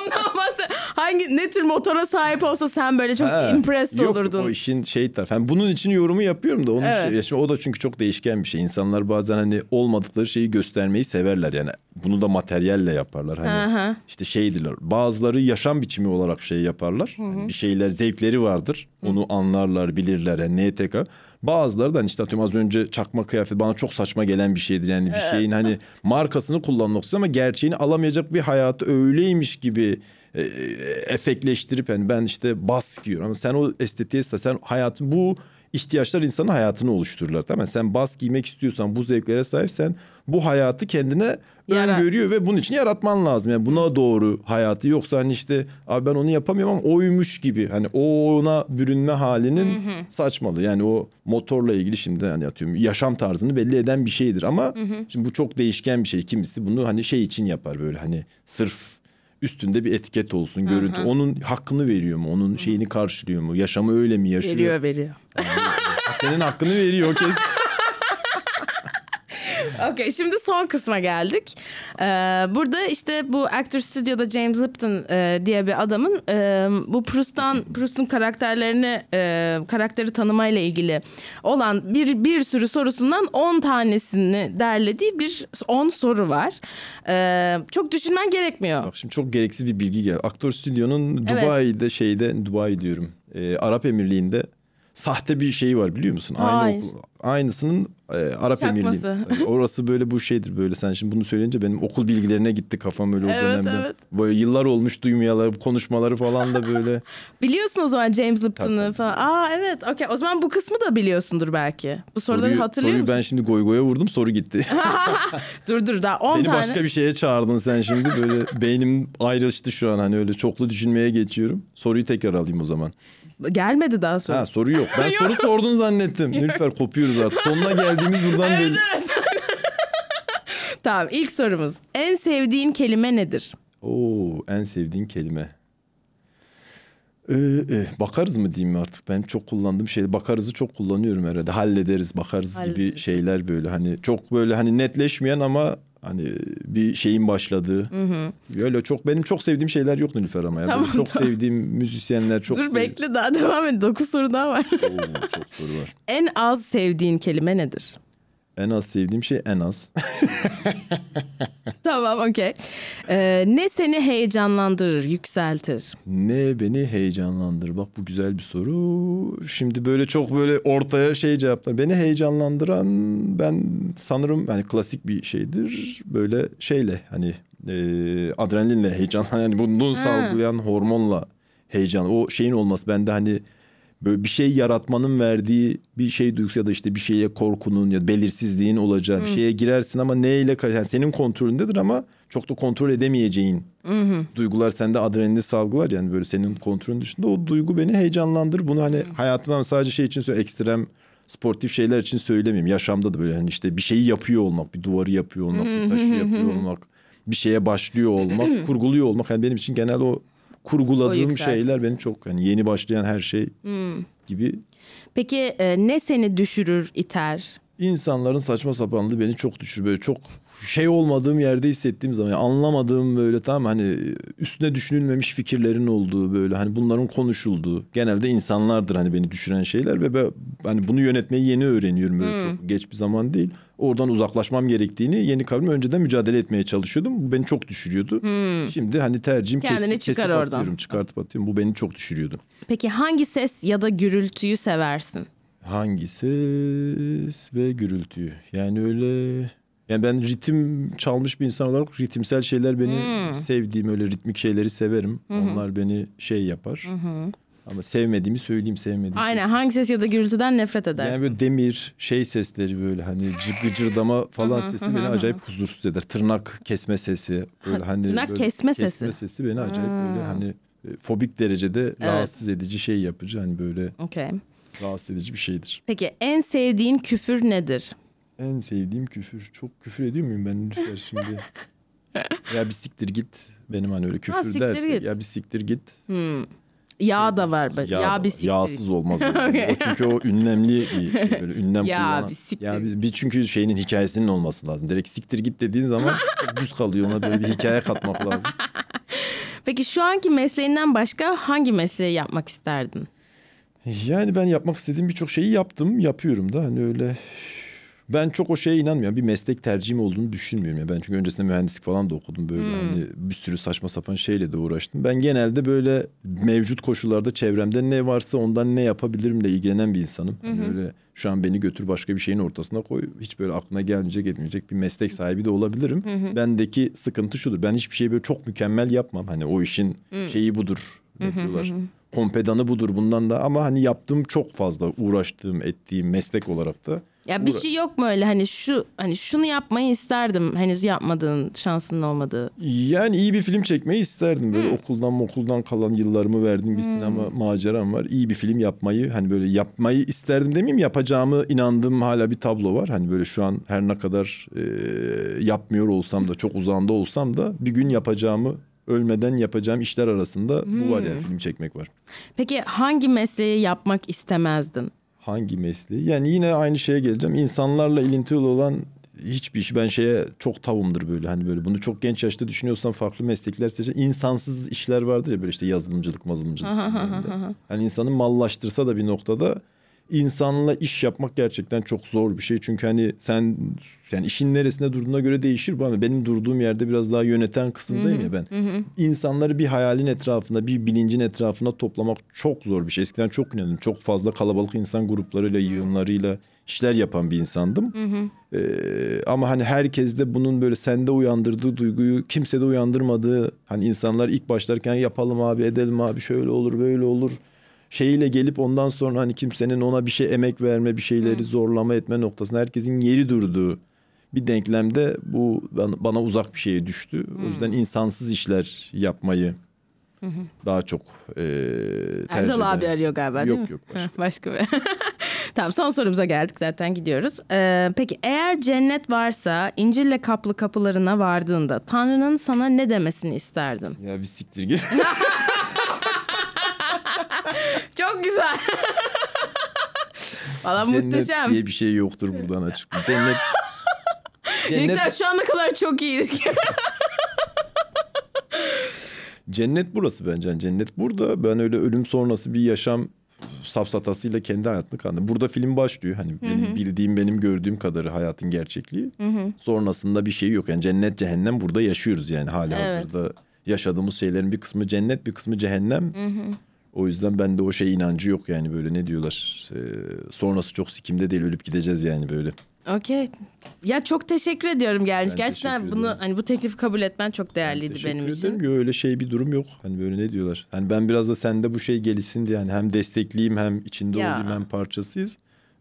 Hangi ne tür motora sahip olsa sen böyle çok Ha, impressed yok, olurdun. o işin şey tarafı. Yani bunun için yorumu yapıyorum da onun Evet. şey- şimdi o da çünkü çok değişken bir şey. İnsanlar bazen hani olmadıkları şeyi göstermeyi severler yani. Bunu da materyalle yaparlar. Hani Hı hı. işte şeydiler. Bazıları yaşam biçimi olarak şey yaparlar. Hani bir şeyler zevkleri vardır. Onu anlarlar, bilirler. Yani NTK. Bazıları da hani işte atıyorum az önce çakma kıyafet bana çok saçma gelen bir şeydir. Yani bir şeyin hani markasını kullanmak istiyor ama gerçeğini alamayacak bir hayatı öyleymiş gibi e, efekleştirip yani ben işte bas giyiyorum ama sen o estetiğe sen hayatın bu ihtiyaçlar insanın hayatını oluştururlar tamam? Sen bas giymek istiyorsan bu zevklere sahipsen bu hayatı kendine Yarat. öngörüyor ve bunun için yaratman lazım. Yani buna doğru hayatı yoksa hani işte abi ben onu yapamıyorum ama oymuş gibi hani o ona bürünme halinin saçmalığı. Yani o motorla ilgili şimdi hani atıyorum yaşam tarzını belli eden bir şeydir ama şimdi bu çok değişken bir şey. Kimisi bunu hani şey için yapar böyle hani sırf üstünde bir etiket olsun görüntü. Onun hakkını veriyor mu? Onun şeyini karşılıyor mu? Yaşamı öyle mi yaşıyor? Veriyor veriyor. Senin hakkını veriyor kesin. Okey şimdi son kısma geldik. Ee, burada işte bu Actor Studio'da James Lipton e, diye bir adamın e, bu Proust'tan Proust'un karakterlerini e, karakteri tanımayla ilgili olan bir bir sürü sorusundan 10 tanesini derlediği bir 10 soru var. Ee, çok düşünmen gerekmiyor. Bak şimdi çok gereksiz bir bilgi geldi. Aktör stüdyonun Evet. Dubai'de şeyde Dubai diyorum. e, Arap Emirliği'nde sahte bir şey var biliyor musun? Aynı Hayır. okul- aynısının e, Arap Çakması. Emirliği. Orası böyle bu şeydir böyle. Sen şimdi bunu söyleyince benim okul bilgilerine gitti kafam öyle o Evet, dönemde. evet. Böyle yıllar olmuş duymayalar konuşmaları falan da böyle. Biliyorsun o zaman James Lipton'ı falan. Aa evet okey o zaman bu kısmı da biliyorsundur belki. Bu soruları soruyu, hatırlıyor soruyu musun? ben şimdi goy goya vurdum soru gitti. Dur dur daha 10 Beni tane. başka bir şeye çağırdın sen şimdi böyle beynim ayrıştı şu an hani öyle çoklu düşünmeye geçiyorum. Soruyu tekrar alayım o zaman. Gelmedi daha sonra. Ha soru yok. Ben soru sordun zannettim. Nilüfer kopuyoruz artık. Sonuna geldiğimiz buradan belli. Tamam ilk sorumuz. En sevdiğin kelime nedir? Oo en sevdiğin kelime. Ee, e, bakarız mı diyeyim artık ben çok kullandığım şey bakarızı çok kullanıyorum herhalde hallederiz bakarız gibi Hallederiz. şeyler böyle hani çok böyle hani netleşmeyen ama hani bir şeyin başladığı öyle çok benim çok sevdiğim şeyler yok Nilüfer ama ya Tamam, Benim çok tamam. sevdiğim müzisyenler çok Dur sev- bekle daha devam et. 9 soru daha var. Oo, çok soru var en az sevdiğin kelime nedir? En az sevdiğim şey en az Tamam okey. Ee, ne seni heyecanlandırır, yükseltir? Ne beni heyecanlandırır? Bak bu güzel bir soru. Şimdi böyle çok böyle ortaya şey cevaplar. Beni heyecanlandıran ben sanırım hani klasik bir şeydir. Böyle şeyle hani e, adrenalinle heyecanlanan yani bunu salgılayan hormonla heyecan. O şeyin olması bende hani böyle bir şey yaratmanın verdiği bir şey duygusu ya da işte bir şeye korkunun ya da belirsizliğin olacağı bir şeye girersin ama neyle yani senin kontrolündedir ama çok da kontrol edemeyeceğin duygular sende adrenalin salgılar yani böyle senin kontrolün dışında o duygu beni heyecanlandırır. Bunu hani hayatımdan sadece şey için söyle ekstrem sportif şeyler için söylemeyeyim. Yaşamda da böyle hani işte bir şeyi yapıyor olmak, bir duvarı yapıyor olmak, bir taşı yapıyor olmak, bir şeye başlıyor olmak, kurguluyor olmak. Yani benim için genel O kurguladığım şeyler beni çok hani yeni başlayan her şey gibi. Peki e, ne seni düşürür, iter? İnsanların saçma sapanlığı beni çok düşürüyor. Böyle çok şey olmadığım yerde hissettiğim zaman yani anlamadığım böyle tamam hani üstüne düşünülmemiş fikirlerin olduğu böyle hani bunların konuşulduğu genelde insanlardır hani beni düşüren şeyler ve ben hani bunu yönetmeyi yeni öğreniyorum böyle çok geç bir zaman değil. Oradan uzaklaşmam gerektiğini yeni kavram önceden mücadele etmeye çalışıyordum. Bu beni çok düşürüyordu. Şimdi hani tercihim Kendini kesip, çıkar kesip oradan. atıyorum, çıkartıp atıyorum. Bu beni çok düşürüyordu. Peki hangi ses ya da gürültüyü seversin? Hangi ses ve gürültüyü? Yani öyle Yani ben ritim çalmış bir insan olarak ritimsel şeyler beni sevdiğim öyle ritmik şeyleri severim. Onlar beni şey yapar. Ama sevmediğimi söyleyeyim sevmediğim. Aynen hangi ses ya da gürültüden nefret edersin? Yani böyle demir şey sesleri böyle hani cı- gıcırdama falan sesi beni acayip huzursuz eder. Tırnak kesme sesi böyle hani tırnak böyle kesme sesi. Kesme sesi beni acayip böyle hani e, fobik derecede rahatsız edici şey yapıcı hani böyle Okey. Rahatsız edici bir şeydir. Peki en sevdiğin küfür nedir? En sevdiğim küfür. Çok küfür ediyor muyum ben lütfen şimdi? ya bir siktir git. Benim hani öyle küfür siktir derse git. ya bir siktir git. Yağ da var. böyle. Yağ, da bir siktir. Yağsız olmaz. o. O çünkü o ünlemli bir şey böyle ünlem Ya kullanan. bir siktir. Ya bir, bir çünkü şeyinin hikayesinin olması lazım. Direkt siktir git dediğin zaman düz kalıyor. Ona böyle bir hikaye katmak lazım. Peki şu anki mesleğinden başka hangi mesleği yapmak isterdin? Yani ben yapmak istediğim birçok şeyi yaptım. Yapıyorum da hani öyle ben çok o şeye inanmıyorum. Bir meslek tercihim olduğunu düşünmüyorum. ya. Ben çünkü öncesinde mühendislik falan da okudum. Böyle hani bir sürü saçma sapan şeyle de uğraştım. Ben genelde böyle mevcut koşullarda çevremde ne varsa ondan ne yapabilirimle ilgilenen bir insanım. Hani öyle şu an beni götür başka bir şeyin ortasına koy. Hiç böyle aklına gelmeyecek etmeyecek bir meslek sahibi de olabilirim. Bendeki sıkıntı şudur. Ben hiçbir şeyi böyle çok mükemmel yapmam. Hani o işin şeyi budur. Ne diyorlar? Kompedanı budur bundan da ama hani yaptığım çok fazla uğraştığım ettiğim meslek olarak da Ya bir Uğra- şey yok mu öyle hani şu hani şunu yapmayı isterdim henüz yapmadığın şansının olmadığı. Yani iyi bir film çekmeyi isterdim. Böyle okuldan okuldan kalan yıllarımı verdiğim bir sinema maceram var. İyi bir film yapmayı hani böyle yapmayı isterdim demeyeyim yapacağımı inandığım hala bir tablo var. Hani böyle şu an her ne kadar e, yapmıyor olsam da çok uzağında olsam da bir gün yapacağımı ölmeden yapacağım işler arasında bu var yani film çekmek var. Peki hangi mesleği yapmak istemezdin? Hangi mesleği? Yani yine aynı şeye geleceğim. İnsanlarla ilintili olan hiçbir iş ben şeye çok tavımdır böyle hani böyle bunu çok genç yaşta düşünüyorsan farklı meslekler seçer. İnsansız işler vardır ya böyle işte yazılımcılık, mazılımcılık. hani insanı mallaştırsa da bir noktada insanla iş yapmak gerçekten çok zor bir şey. Çünkü hani sen yani işin neresinde durduğuna göre değişir bu ama benim durduğum yerde biraz daha yöneten kısımdayım ya ben. İnsanları bir hayalin etrafında, bir bilincin etrafında toplamak çok zor bir şey. Eskiden çok inandım. Çok fazla kalabalık insan gruplarıyla, yığınlarıyla işler yapan bir insandım. Ee, ama hani herkes de bunun böyle sende uyandırdığı duyguyu kimsede uyandırmadığı hani insanlar ilk başlarken yapalım abi edelim abi şöyle olur böyle olur şeyiyle gelip ondan sonra hani kimsenin ona bir şey emek verme bir şeyleri zorlama etme noktasında herkesin yeri durduğu bir denklemde bu bana, uzak bir şeye düştü. O yüzden insansız işler yapmayı daha çok e, tercih Erdal abi ederim. arıyor galiba değil Yok, mi? yok, Ha, başka bir. tamam son sorumuza geldik zaten gidiyoruz. Ee, peki eğer cennet varsa incirle kaplı kapılarına vardığında Tanrı'nın sana ne demesini isterdin? Ya bir siktir git. Çok güzel. Valla Cennet muhteşem. diye bir şey yoktur buradan açık. Cennet Cennet, Yekta şu ana kadar çok iyiydik. cennet burası bence. Cennet burada. Ben öyle ölüm sonrası bir yaşam safsatasıyla kendi hayatını kandım. Burada film başlıyor. Hani benim bildiğim, benim gördüğüm kadarı hayatın gerçekliği. Sonrasında bir şey yok. Yani cennet, cehennem burada yaşıyoruz yani hali Evet. hazırda. Yaşadığımız şeylerin bir kısmı cennet, bir kısmı cehennem. O yüzden bende o şey inancı yok yani böyle ne diyorlar. Ee, sonrası çok sikimde değil ölüp gideceğiz yani böyle. Okey. Ya çok teşekkür ediyorum gelmiş. Ben Gerçekten teşekkür bunu ederim. hani bu teklifi kabul etmen çok değerliydi Teşekkür benim ederim. için. Yo, öyle şey bir durum yok. Hani böyle ne diyorlar. Hani ben biraz da sende bu şey gelişsin diye hani hem destekleyeyim hem içinde Ya. olayım hem parçasıyız.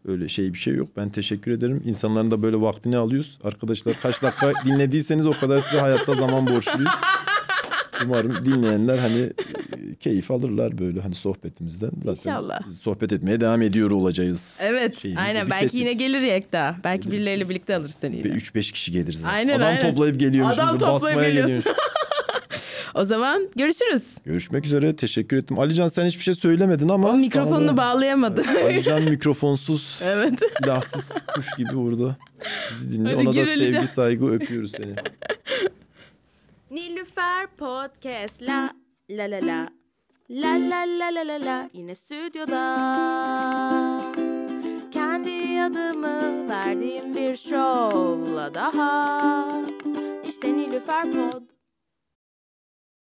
Öyle şey bir şey yok. Ben teşekkür ederim. İnsanların da böyle vaktini alıyoruz. Arkadaşlar kaç dakika dinlediyseniz o kadar size hayatta zaman borçluyuz. Umarım dinleyenler hani e, keyif alırlar böyle hani sohbetimizden. Zaten İnşallah. biz sohbet etmeye devam ediyor olacağız. Evet şeyini. aynen belki kesit. yine gelir Yekta. Belki birileriyle birlikte alırız seni yine. Ve 3-5 kişi geliriz. zaten. Aynen, Adam aynen. toplayıp geliyormuş. Adam toplayıp geliyormuş. O zaman görüşürüz. Görüşmek üzere. Teşekkür ettim. Alican sen hiçbir şey söylemedin ama... O mikrofonunu da- bağlayamadı. Alican mikrofonsuz, evet. silahsız kuş gibi burada. Bizi dinliyor. Hadi Ona da sevgi, saygı öpüyoruz seni. Nilüfer Podcast. La la la la. La la la la la la. Yine stüdyoda. Kendi adımı verdiğim bir şovla daha. İşte Nilüfer Pod